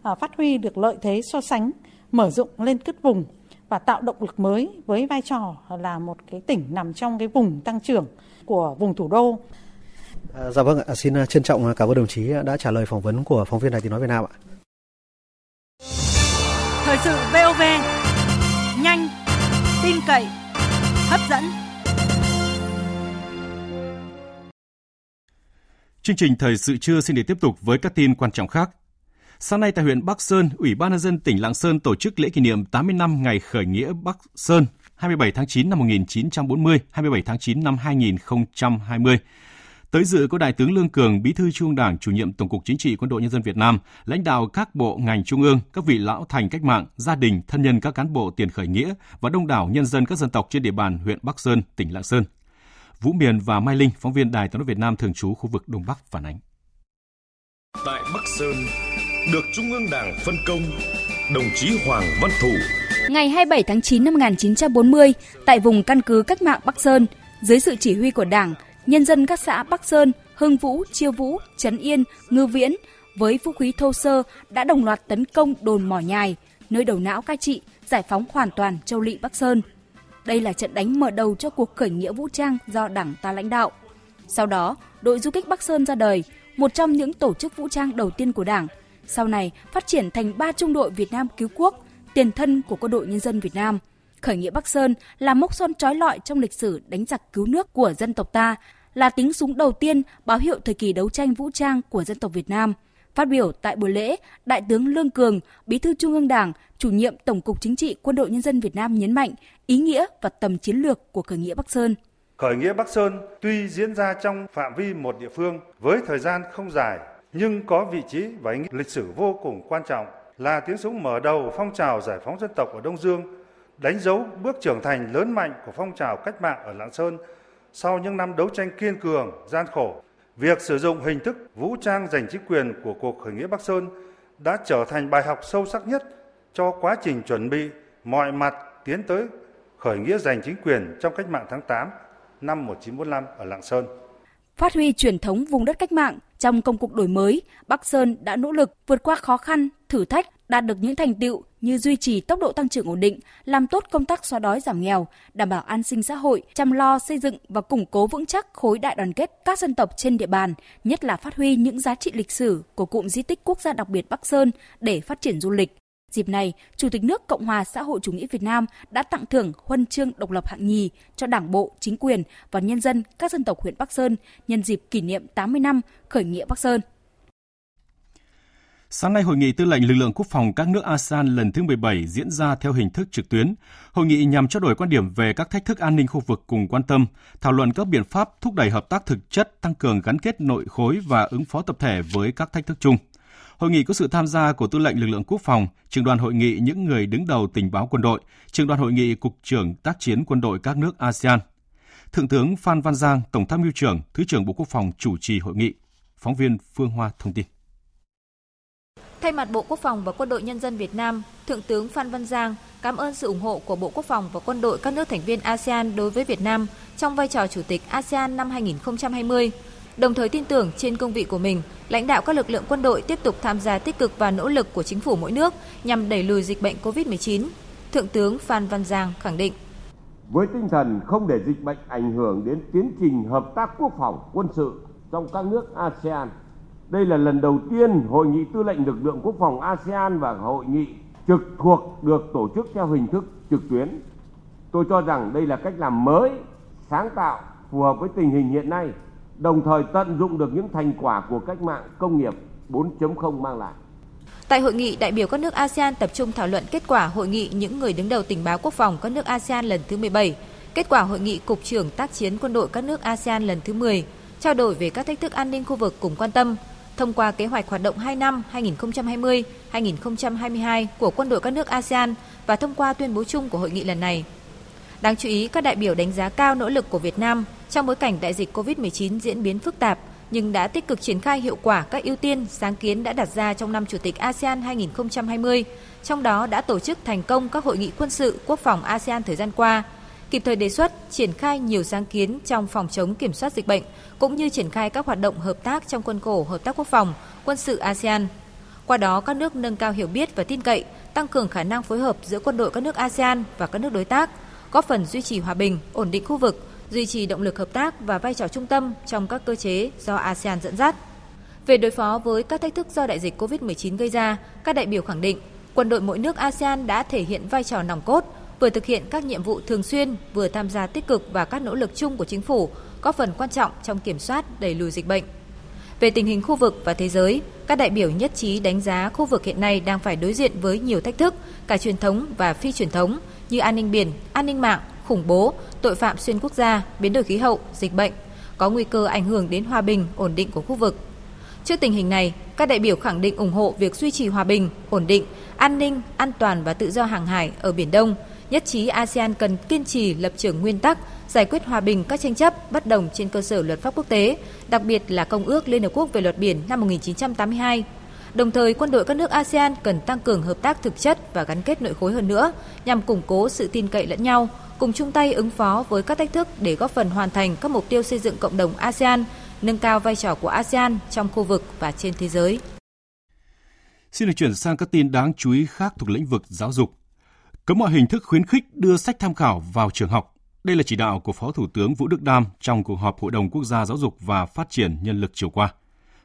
à, phát huy được lợi thế so sánh mở rộng lên cất vùng và tạo động lực mới với vai trò là một cái tỉnh nằm trong cái vùng tăng trưởng của vùng thủ đô. À, dạ vâng ạ, xin trân trọng cảm ơn đồng chí đã trả lời phỏng vấn của phóng viên Đài Tiếng nói Việt Nam ạ. Thời sự VOV cậy, hấp dẫn. Chương trình thời sự trưa xin được tiếp tục với các tin quan trọng khác. Sáng nay tại huyện Bắc Sơn, Ủy ban nhân dân tỉnh Lạng Sơn tổ chức lễ kỷ niệm 80 năm ngày khởi nghĩa Bắc Sơn 27 tháng 9 năm 1940, 27 tháng 9 năm 2020. Tới dự có Đại tướng Lương Cường, Bí thư Trung Đảng, Chủ nhiệm Tổng cục Chính trị Quân đội Nhân dân Việt Nam, lãnh đạo các bộ ngành trung ương, các vị lão thành cách mạng, gia đình, thân nhân các cán bộ tiền khởi nghĩa và đông đảo nhân dân các dân tộc trên địa bàn huyện Bắc Sơn, tỉnh Lạng Sơn. Vũ Miền và Mai Linh, phóng viên Đài tiếng nói Việt Nam thường trú khu vực Đông Bắc phản ánh. Tại Bắc Sơn, được Trung ương Đảng phân công, đồng chí Hoàng Văn Thủ. Ngày 27 tháng 9 năm 1940, tại vùng căn cứ cách mạng Bắc Sơn, dưới sự chỉ huy của Đảng, nhân dân các xã Bắc Sơn, Hưng Vũ, Chiêu Vũ, Trấn Yên, Ngư Viễn với vũ khí thô sơ đã đồng loạt tấn công đồn mỏ nhài, nơi đầu não cai trị, giải phóng hoàn toàn châu lỵ Bắc Sơn. Đây là trận đánh mở đầu cho cuộc khởi nghĩa vũ trang do Đảng ta lãnh đạo. Sau đó, đội du kích Bắc Sơn ra đời, một trong những tổ chức vũ trang đầu tiên của Đảng – sau này phát triển thành ba trung đội Việt Nam cứu quốc, tiền thân của quân đội nhân dân Việt Nam. Khởi nghĩa Bắc Sơn là mốc son trói lọi trong lịch sử đánh giặc cứu nước của dân tộc ta, là tiếng súng đầu tiên báo hiệu thời kỳ đấu tranh vũ trang của dân tộc Việt Nam. Phát biểu tại buổi lễ, Đại tướng Lương Cường, Bí thư Trung ương Đảng, chủ nhiệm Tổng cục Chính trị Quân đội Nhân dân Việt Nam nhấn mạnh ý nghĩa và tầm chiến lược của khởi nghĩa Bắc Sơn. Khởi nghĩa Bắc Sơn tuy diễn ra trong phạm vi một địa phương với thời gian không dài nhưng có vị trí và ý nghĩa lịch sử vô cùng quan trọng là tiếng súng mở đầu phong trào giải phóng dân tộc ở Đông Dương đánh dấu bước trưởng thành lớn mạnh của phong trào cách mạng ở Lạng Sơn sau những năm đấu tranh kiên cường, gian khổ. Việc sử dụng hình thức vũ trang giành chính quyền của cuộc khởi nghĩa Bắc Sơn đã trở thành bài học sâu sắc nhất cho quá trình chuẩn bị mọi mặt tiến tới khởi nghĩa giành chính quyền trong cách mạng tháng 8 năm 1945 ở Lạng Sơn. Phát huy truyền thống vùng đất cách mạng trong công cuộc đổi mới, Bắc Sơn đã nỗ lực vượt qua khó khăn, thử thách, đạt được những thành tựu như duy trì tốc độ tăng trưởng ổn định, làm tốt công tác xóa đói giảm nghèo, đảm bảo an sinh xã hội, chăm lo xây dựng và củng cố vững chắc khối đại đoàn kết các dân tộc trên địa bàn, nhất là phát huy những giá trị lịch sử của cụm di tích quốc gia đặc biệt Bắc Sơn để phát triển du lịch. Dịp này, Chủ tịch nước Cộng hòa xã hội chủ nghĩa Việt Nam đã tặng thưởng huân chương độc lập hạng nhì cho Đảng bộ, chính quyền và nhân dân các dân tộc huyện Bắc Sơn nhân dịp kỷ niệm 80 năm khởi nghĩa Bắc Sơn. Sáng nay, Hội nghị tư lệnh lực lượng quốc phòng các nước ASEAN lần thứ 17 diễn ra theo hình thức trực tuyến. Hội nghị nhằm trao đổi quan điểm về các thách thức an ninh khu vực cùng quan tâm, thảo luận các biện pháp thúc đẩy hợp tác thực chất, tăng cường gắn kết nội khối và ứng phó tập thể với các thách thức chung. Hội nghị có sự tham gia của tư lệnh lực lượng quốc phòng, trường đoàn hội nghị những người đứng đầu tình báo quân đội, trường đoàn hội nghị cục trưởng tác chiến quân đội các nước ASEAN. Thượng tướng Phan Văn Giang, Tổng tham mưu trưởng, Thứ trưởng Bộ Quốc phòng chủ trì hội nghị. Phóng viên Phương Hoa thông tin. Thay mặt Bộ Quốc phòng và Quân đội Nhân dân Việt Nam, Thượng tướng Phan Văn Giang cảm ơn sự ủng hộ của Bộ Quốc phòng và quân đội các nước thành viên ASEAN đối với Việt Nam trong vai trò Chủ tịch ASEAN năm 2020, đồng thời tin tưởng trên cương vị của mình, lãnh đạo các lực lượng quân đội tiếp tục tham gia tích cực và nỗ lực của chính phủ mỗi nước nhằm đẩy lùi dịch bệnh COVID-19. Thượng tướng Phan Văn Giang khẳng định. Với tinh thần không để dịch bệnh ảnh hưởng đến tiến trình hợp tác quốc phòng, quân sự trong các nước ASEAN, đây là lần đầu tiên Hội nghị tư lệnh lực lượng quốc phòng ASEAN và hội nghị trực thuộc được tổ chức theo hình thức trực tuyến. Tôi cho rằng đây là cách làm mới, sáng tạo, phù hợp với tình hình hiện nay đồng thời tận dụng được những thành quả của cách mạng công nghiệp 4.0 mang lại. Tại hội nghị, đại biểu các nước ASEAN tập trung thảo luận kết quả hội nghị những người đứng đầu tình báo quốc phòng các nước ASEAN lần thứ 17, kết quả hội nghị cục trưởng tác chiến quân đội các nước ASEAN lần thứ 10, trao đổi về các thách thức an ninh khu vực cùng quan tâm, thông qua kế hoạch hoạt động 2 năm 2020-2022 của quân đội các nước ASEAN và thông qua tuyên bố chung của hội nghị lần này. Đáng chú ý, các đại biểu đánh giá cao nỗ lực của Việt Nam trong bối cảnh đại dịch COVID-19 diễn biến phức tạp, nhưng đã tích cực triển khai hiệu quả các ưu tiên, sáng kiến đã đặt ra trong năm Chủ tịch ASEAN 2020, trong đó đã tổ chức thành công các hội nghị quân sự quốc phòng ASEAN thời gian qua, kịp thời đề xuất triển khai nhiều sáng kiến trong phòng chống kiểm soát dịch bệnh, cũng như triển khai các hoạt động hợp tác trong khuôn khổ hợp tác quốc phòng, quân sự ASEAN. Qua đó, các nước nâng cao hiểu biết và tin cậy, tăng cường khả năng phối hợp giữa quân đội các nước ASEAN và các nước đối tác, góp phần duy trì hòa bình, ổn định khu vực, duy trì động lực hợp tác và vai trò trung tâm trong các cơ chế do ASEAN dẫn dắt. Về đối phó với các thách thức do đại dịch COVID-19 gây ra, các đại biểu khẳng định quân đội mỗi nước ASEAN đã thể hiện vai trò nòng cốt, vừa thực hiện các nhiệm vụ thường xuyên, vừa tham gia tích cực vào các nỗ lực chung của chính phủ, góp phần quan trọng trong kiểm soát đẩy lùi dịch bệnh. Về tình hình khu vực và thế giới, các đại biểu nhất trí đánh giá khu vực hiện nay đang phải đối diện với nhiều thách thức, cả truyền thống và phi truyền thống như an ninh biển, an ninh mạng, khủng bố, tội phạm xuyên quốc gia, biến đổi khí hậu, dịch bệnh, có nguy cơ ảnh hưởng đến hòa bình, ổn định của khu vực. Trước tình hình này, các đại biểu khẳng định ủng hộ việc duy trì hòa bình, ổn định, an ninh, an toàn và tự do hàng hải ở Biển Đông, nhất trí ASEAN cần kiên trì lập trường nguyên tắc, giải quyết hòa bình các tranh chấp bất đồng trên cơ sở luật pháp quốc tế, đặc biệt là Công ước Liên Hợp Quốc về luật biển năm 1982. Đồng thời, quân đội các nước ASEAN cần tăng cường hợp tác thực chất và gắn kết nội khối hơn nữa nhằm củng cố sự tin cậy lẫn nhau, cùng chung tay ứng phó với các thách thức để góp phần hoàn thành các mục tiêu xây dựng cộng đồng ASEAN, nâng cao vai trò của ASEAN trong khu vực và trên thế giới. Xin được chuyển sang các tin đáng chú ý khác thuộc lĩnh vực giáo dục. Cấm mọi hình thức khuyến khích đưa sách tham khảo vào trường học. Đây là chỉ đạo của Phó Thủ tướng Vũ Đức Đam trong cuộc họp Hội đồng Quốc gia Giáo dục và Phát triển Nhân lực chiều qua.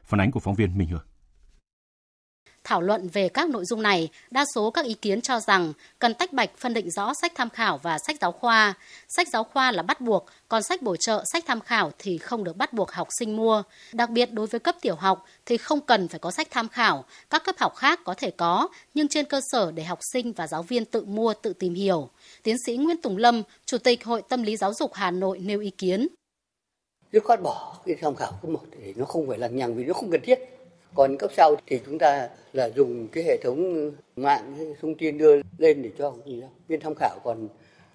Phản ánh của phóng viên Minh Hương. Thảo luận về các nội dung này, đa số các ý kiến cho rằng cần tách bạch phân định rõ sách tham khảo và sách giáo khoa. Sách giáo khoa là bắt buộc, còn sách bổ trợ, sách tham khảo thì không được bắt buộc học sinh mua. Đặc biệt đối với cấp tiểu học thì không cần phải có sách tham khảo, các cấp học khác có thể có, nhưng trên cơ sở để học sinh và giáo viên tự mua, tự tìm hiểu. Tiến sĩ Nguyễn Tùng Lâm, Chủ tịch Hội Tâm lý Giáo dục Hà Nội nêu ý kiến. Dứt khoát bỏ cái tham khảo cấp một thì nó không phải lằng nhằng vì nó không cần thiết còn cấp sau thì chúng ta là dùng cái hệ thống mạng thông tin đưa lên để cho gì đó, viên tham khảo còn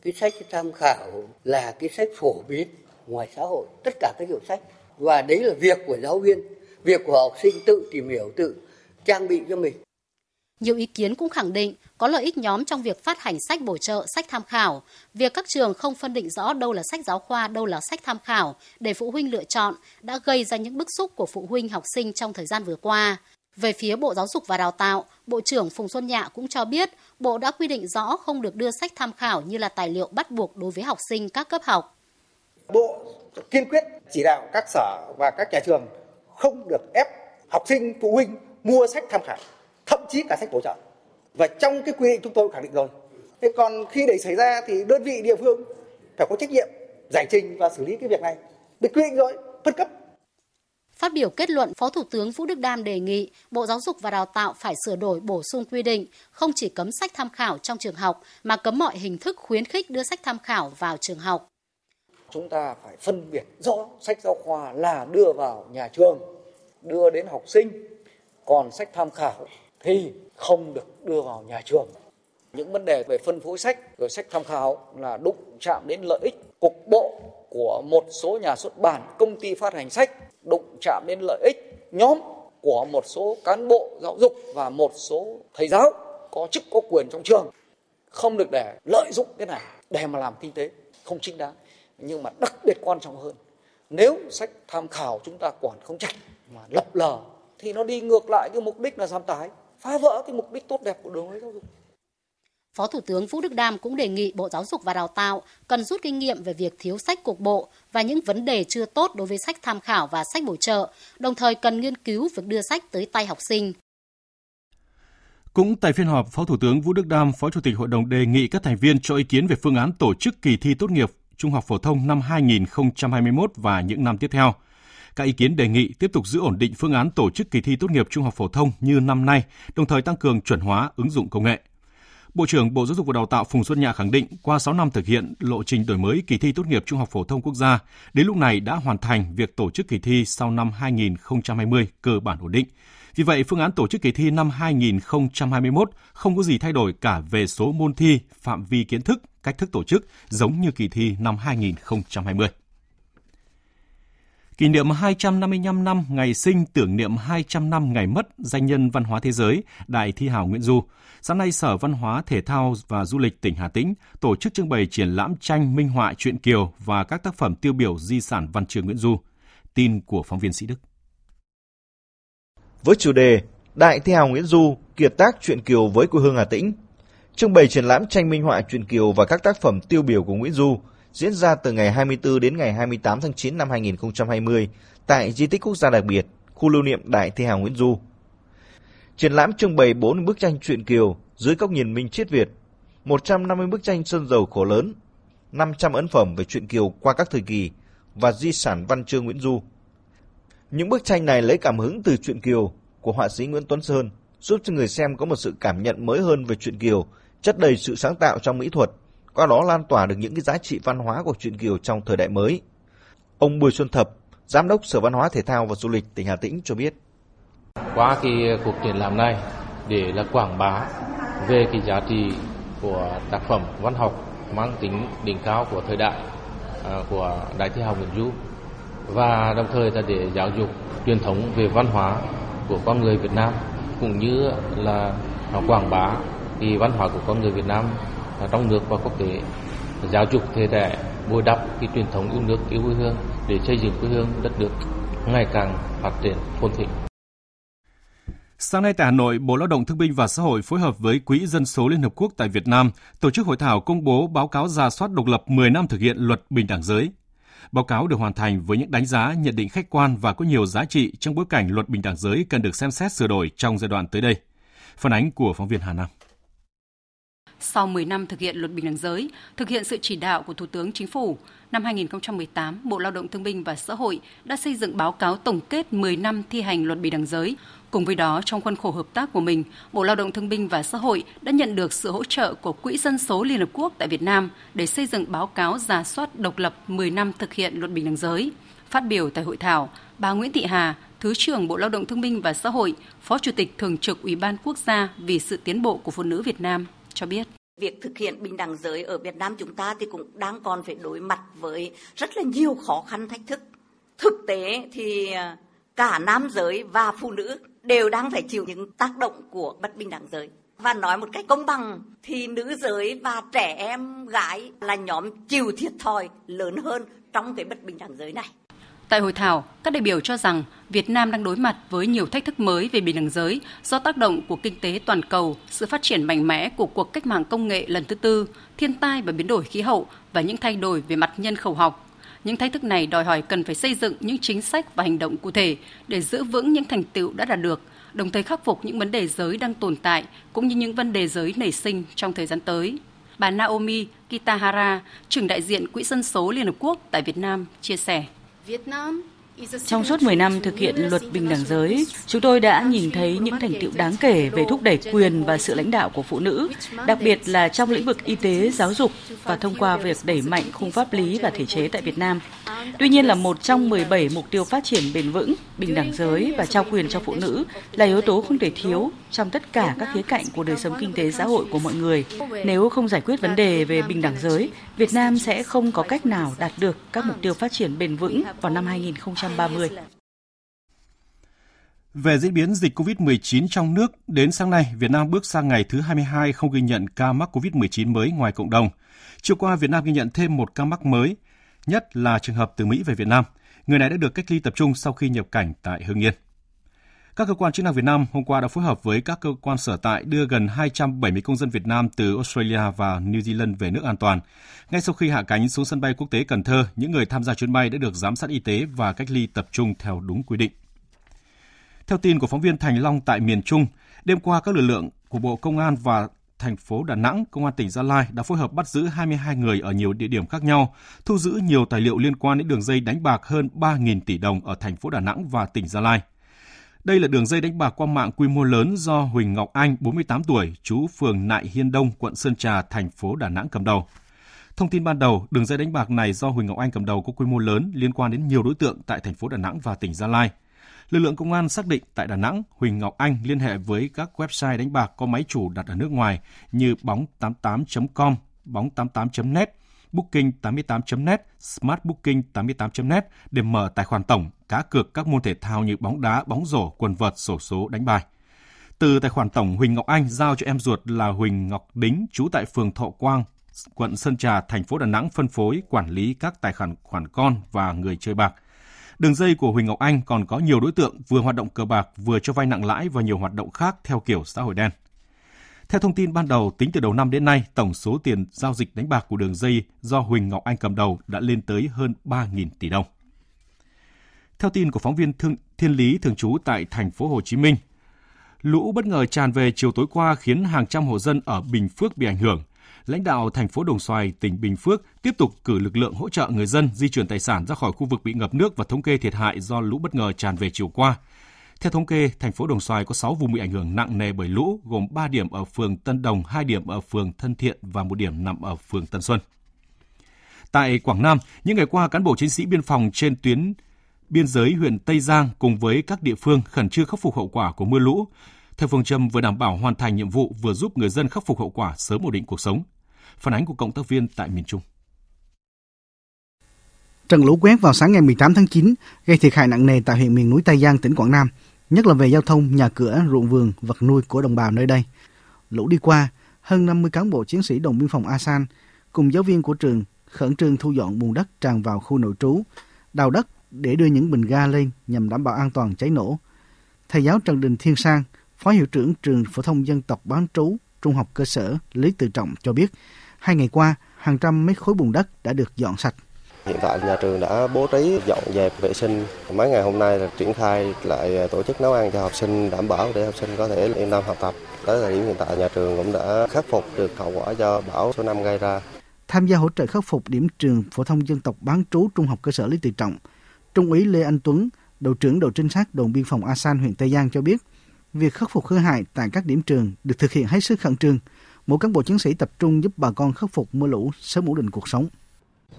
cái sách tham khảo là cái sách phổ biến ngoài xã hội tất cả các hiệu sách. Và đấy là việc của giáo viên việc của học sinh tự tìm hiểu tự trang bị cho mình nhiều ý kiến cũng khẳng định có lợi ích nhóm trong việc phát hành sách bổ trợ, sách tham khảo. Việc các trường không phân định rõ đâu là sách giáo khoa, đâu là sách tham khảo để phụ huynh lựa chọn đã gây ra những bức xúc của phụ huynh học sinh trong thời gian vừa qua. Về phía Bộ Giáo dục và Đào tạo, Bộ trưởng Phùng Xuân Nhạ cũng cho biết Bộ đã quy định rõ không được đưa sách tham khảo như là tài liệu bắt buộc đối với học sinh các cấp học. Bộ kiên quyết chỉ đạo các sở và các nhà trường không được ép học sinh, phụ huynh mua sách tham khảo, thậm chí cả sách bổ trợ. Và trong cái quy định chúng tôi khẳng định rồi. Thế còn khi để xảy ra thì đơn vị địa phương phải có trách nhiệm giải trình và xử lý cái việc này. Được quy định rồi, phân cấp Phát biểu kết luận, Phó Thủ tướng Vũ Đức Đam đề nghị Bộ Giáo dục và Đào tạo phải sửa đổi bổ sung quy định không chỉ cấm sách tham khảo trong trường học mà cấm mọi hình thức khuyến khích đưa sách tham khảo vào trường học. Chúng ta phải phân biệt rõ sách giáo khoa là đưa vào nhà trường, đưa đến học sinh, còn sách tham khảo thì không được đưa vào nhà trường. Những vấn đề về phân phối sách rồi sách tham khảo là đụng chạm đến lợi ích cục bộ của một số nhà xuất bản, công ty phát hành sách đụng chạm đến lợi ích nhóm của một số cán bộ giáo dục và một số thầy giáo có chức có quyền trong trường không được để lợi dụng cái này để mà làm kinh tế không chính đáng nhưng mà đặc biệt quan trọng hơn nếu sách tham khảo chúng ta quản không chặt mà lập lờ thì nó đi ngược lại cái mục đích là giảm tải phá vỡ cái mục đích tốt đẹp của đường lối giáo dục Phó Thủ tướng Vũ Đức Đam cũng đề nghị Bộ Giáo dục và Đào tạo cần rút kinh nghiệm về việc thiếu sách cục bộ và những vấn đề chưa tốt đối với sách tham khảo và sách bổ trợ, đồng thời cần nghiên cứu việc đưa sách tới tay học sinh. Cũng tại phiên họp, Phó Thủ tướng Vũ Đức Đam, Phó Chủ tịch Hội đồng đề nghị các thành viên cho ý kiến về phương án tổ chức kỳ thi tốt nghiệp trung học phổ thông năm 2021 và những năm tiếp theo. Các ý kiến đề nghị tiếp tục giữ ổn định phương án tổ chức kỳ thi tốt nghiệp trung học phổ thông như năm nay, đồng thời tăng cường chuẩn hóa ứng dụng công nghệ. Bộ trưởng Bộ Giáo dục và Đào tạo Phùng Xuân Nhạ khẳng định qua 6 năm thực hiện lộ trình đổi mới kỳ thi tốt nghiệp trung học phổ thông quốc gia, đến lúc này đã hoàn thành việc tổ chức kỳ thi sau năm 2020 cơ bản ổn định. Vì vậy, phương án tổ chức kỳ thi năm 2021 không có gì thay đổi cả về số môn thi, phạm vi kiến thức, cách thức tổ chức giống như kỳ thi năm 2020. Kỷ niệm 255 năm ngày sinh tưởng niệm 200 năm ngày mất danh nhân văn hóa thế giới Đại thi hào Nguyễn Du. Sáng nay Sở Văn hóa Thể thao và Du lịch tỉnh Hà Tĩnh tổ chức trưng bày triển lãm tranh minh họa truyện Kiều và các tác phẩm tiêu biểu di sản văn trường Nguyễn Du. Tin của phóng viên Sĩ Đức. Với chủ đề Đại thi hào Nguyễn Du, kiệt tác truyện Kiều với quê hương Hà Tĩnh, trưng bày triển lãm tranh minh họa truyện Kiều và các tác phẩm tiêu biểu của Nguyễn Du – diễn ra từ ngày 24 đến ngày 28 tháng 9 năm 2020 tại Di tích Quốc gia đặc biệt, khu lưu niệm Đại Thi hào Nguyễn Du. Triển lãm trưng bày 4 bức tranh truyện Kiều dưới góc nhìn Minh Triết Việt, 150 bức tranh sơn dầu khổ lớn, 500 ấn phẩm về truyện Kiều qua các thời kỳ và di sản văn chương Nguyễn Du. Những bức tranh này lấy cảm hứng từ truyện Kiều của họa sĩ Nguyễn Tuấn Sơn, giúp cho người xem có một sự cảm nhận mới hơn về truyện Kiều, chất đầy sự sáng tạo trong mỹ thuật qua đó lan tỏa được những cái giá trị văn hóa của truyện Kiều trong thời đại mới. Ông Bùi Xuân Thập, Giám đốc Sở Văn hóa Thể thao và Du lịch tỉnh Hà Tĩnh cho biết. Qua cái cuộc triển lãm này để là quảng bá về cái giá trị của tác phẩm văn học mang tính đỉnh cao của thời đại à, của Đại thi hào Nguyễn Du và đồng thời là để giáo dục truyền thống về văn hóa của con người Việt Nam cũng như là quảng bá thì văn hóa của con người Việt Nam trong nước và quốc tế giáo dục thế hệ bồi đắp cái truyền thống yêu nước yêu quê hương để xây dựng quê hương đất nước ngày càng phát triển phồn thịnh. Sáng nay tại Hà Nội, Bộ Lao động Thương binh và Xã hội phối hợp với Quỹ Dân số Liên Hợp Quốc tại Việt Nam tổ chức hội thảo công bố báo cáo ra soát độc lập 10 năm thực hiện luật bình đẳng giới. Báo cáo được hoàn thành với những đánh giá, nhận định khách quan và có nhiều giá trị trong bối cảnh luật bình đẳng giới cần được xem xét sửa đổi trong giai đoạn tới đây. Phản ánh của phóng viên Hà Nam. Sau 10 năm thực hiện luật bình đẳng giới, thực hiện sự chỉ đạo của Thủ tướng Chính phủ, năm 2018, Bộ Lao động Thương binh và Xã hội đã xây dựng báo cáo tổng kết 10 năm thi hành luật bình đẳng giới. Cùng với đó, trong khuôn khổ hợp tác của mình, Bộ Lao động Thương binh và Xã hội đã nhận được sự hỗ trợ của Quỹ Dân số Liên Hợp Quốc tại Việt Nam để xây dựng báo cáo giả soát độc lập 10 năm thực hiện luật bình đẳng giới. Phát biểu tại hội thảo, bà Nguyễn Thị Hà, Thứ trưởng Bộ Lao động Thương binh và Xã hội, Phó Chủ tịch Thường trực Ủy ban Quốc gia vì sự tiến bộ của phụ nữ Việt Nam cho biết. Việc thực hiện bình đẳng giới ở Việt Nam chúng ta thì cũng đang còn phải đối mặt với rất là nhiều khó khăn thách thức. Thực tế thì à, cả nam giới và phụ nữ đều đang phải chịu những tác động của bất bình đẳng giới. Và nói một cách công bằng thì nữ giới và trẻ em gái là nhóm chịu thiệt thòi lớn hơn trong cái bất bình đẳng giới này. Tại hội thảo, các đại biểu cho rằng Việt Nam đang đối mặt với nhiều thách thức mới về bình đẳng giới do tác động của kinh tế toàn cầu, sự phát triển mạnh mẽ của cuộc cách mạng công nghệ lần thứ tư, thiên tai và biến đổi khí hậu và những thay đổi về mặt nhân khẩu học. Những thách thức này đòi hỏi cần phải xây dựng những chính sách và hành động cụ thể để giữ vững những thành tựu đã đạt được, đồng thời khắc phục những vấn đề giới đang tồn tại cũng như những vấn đề giới nảy sinh trong thời gian tới. Bà Naomi Kitahara, trưởng đại diện Quỹ dân số Liên Hợp Quốc tại Việt Nam, chia sẻ. Trong suốt 10 năm thực hiện luật bình đẳng giới, chúng tôi đã nhìn thấy những thành tựu đáng kể về thúc đẩy quyền và sự lãnh đạo của phụ nữ, đặc biệt là trong lĩnh vực y tế, giáo dục và thông qua việc đẩy mạnh khung pháp lý và thể chế tại Việt Nam. Tuy nhiên là một trong 17 mục tiêu phát triển bền vững, bình đẳng giới và trao quyền cho phụ nữ là yếu tố không thể thiếu trong tất cả các khía cạnh của đời sống kinh tế xã hội của mọi người. Nếu không giải quyết vấn đề về bình đẳng giới, Việt Nam sẽ không có cách nào đạt được các mục tiêu phát triển bền vững vào năm 2030. Về diễn biến dịch COVID-19 trong nước, đến sáng nay, Việt Nam bước sang ngày thứ 22 không ghi nhận ca mắc COVID-19 mới ngoài cộng đồng. Chiều qua, Việt Nam ghi nhận thêm một ca mắc mới, nhất là trường hợp từ Mỹ về Việt Nam. Người này đã được cách ly tập trung sau khi nhập cảnh tại Hưng Yên. Các cơ quan chức năng Việt Nam hôm qua đã phối hợp với các cơ quan sở tại đưa gần 270 công dân Việt Nam từ Australia và New Zealand về nước an toàn. Ngay sau khi hạ cánh xuống sân bay quốc tế Cần Thơ, những người tham gia chuyến bay đã được giám sát y tế và cách ly tập trung theo đúng quy định. Theo tin của phóng viên Thành Long tại miền Trung, đêm qua các lực lượng của Bộ Công an và thành phố Đà Nẵng, Công an tỉnh Gia Lai đã phối hợp bắt giữ 22 người ở nhiều địa điểm khác nhau, thu giữ nhiều tài liệu liên quan đến đường dây đánh bạc hơn 3.000 tỷ đồng ở thành phố Đà Nẵng và tỉnh Gia Lai. Đây là đường dây đánh bạc qua mạng quy mô lớn do Huỳnh Ngọc Anh, 48 tuổi, trú phường Nại Hiên Đông, quận Sơn Trà, thành phố Đà Nẵng cầm đầu. Thông tin ban đầu, đường dây đánh bạc này do Huỳnh Ngọc Anh cầm đầu có quy mô lớn liên quan đến nhiều đối tượng tại thành phố Đà Nẵng và tỉnh Gia Lai. Lực lượng công an xác định tại Đà Nẵng, Huỳnh Ngọc Anh liên hệ với các website đánh bạc có máy chủ đặt ở nước ngoài như bóng88.com, bóng88.net, booking88.net, smartbooking88.net để mở tài khoản tổng, cá cược các môn thể thao như bóng đá, bóng rổ, quần vợt, sổ số, đánh bài. Từ tài khoản tổng, Huỳnh Ngọc Anh giao cho em ruột là Huỳnh Ngọc Đính, trú tại phường Thọ Quang, quận Sơn Trà, thành phố Đà Nẵng phân phối, quản lý các tài khoản khoản con và người chơi bạc. Đường dây của Huỳnh Ngọc Anh còn có nhiều đối tượng vừa hoạt động cờ bạc, vừa cho vay nặng lãi và nhiều hoạt động khác theo kiểu xã hội đen. Theo thông tin ban đầu, tính từ đầu năm đến nay, tổng số tiền giao dịch đánh bạc của đường dây do Huỳnh Ngọc Anh cầm đầu đã lên tới hơn 3.000 tỷ đồng. Theo tin của phóng viên Thương, Thiên Lý thường trú tại thành phố Hồ Chí Minh, lũ bất ngờ tràn về chiều tối qua khiến hàng trăm hộ dân ở Bình Phước bị ảnh hưởng. Lãnh đạo thành phố Đồng Xoài, tỉnh Bình Phước tiếp tục cử lực lượng hỗ trợ người dân di chuyển tài sản ra khỏi khu vực bị ngập nước và thống kê thiệt hại do lũ bất ngờ tràn về chiều qua. Theo thống kê, thành phố Đồng Xoài có 6 vùng bị ảnh hưởng nặng nề bởi lũ, gồm 3 điểm ở phường Tân Đồng, 2 điểm ở phường Thân Thiện và một điểm nằm ở phường Tân Xuân. Tại Quảng Nam, những ngày qua, cán bộ chiến sĩ biên phòng trên tuyến biên giới huyện Tây Giang cùng với các địa phương khẩn trương khắc phục hậu quả của mưa lũ. Theo phương châm vừa đảm bảo hoàn thành nhiệm vụ vừa giúp người dân khắc phục hậu quả sớm ổn định cuộc sống. Phản ánh của cộng tác viên tại miền Trung. Trận lũ quét vào sáng ngày 18 tháng 9 gây thiệt hại nặng nề tại huyện miền núi Tây Giang, tỉnh Quảng Nam, nhất là về giao thông, nhà cửa, ruộng vườn, vật nuôi của đồng bào nơi đây. Lũ đi qua, hơn 50 cán bộ chiến sĩ đồn biên phòng Asan cùng giáo viên của trường khẩn trương thu dọn bùn đất tràn vào khu nội trú, đào đất để đưa những bình ga lên nhằm đảm bảo an toàn cháy nổ. Thầy giáo Trần Đình Thiên Sang, Phó hiệu trưởng trường phổ thông dân tộc bán trú Trung học cơ sở Lý Tự Trọng cho biết, hai ngày qua, hàng trăm mét khối bùn đất đã được dọn sạch. Hiện tại nhà trường đã bố trí dọn dẹp vệ sinh. Mấy ngày hôm nay là triển khai lại tổ chức nấu ăn cho học sinh đảm bảo để học sinh có thể yên tâm học tập. Tới thời điểm hiện tại nhà trường cũng đã khắc phục được hậu quả do bão số 5 gây ra. Tham gia hỗ trợ khắc phục điểm trường phổ thông dân tộc bán trú Trung học cơ sở Lý Tự Trọng, Trung úy Lê Anh Tuấn, đội trưởng đội trinh sát đồn biên phòng Asan huyện Tây Giang cho biết, việc khắc phục hư hại tại các điểm trường được thực hiện hết sức khẩn trương. Mỗi cán bộ chiến sĩ tập trung giúp bà con khắc phục mưa lũ sớm ổn định cuộc sống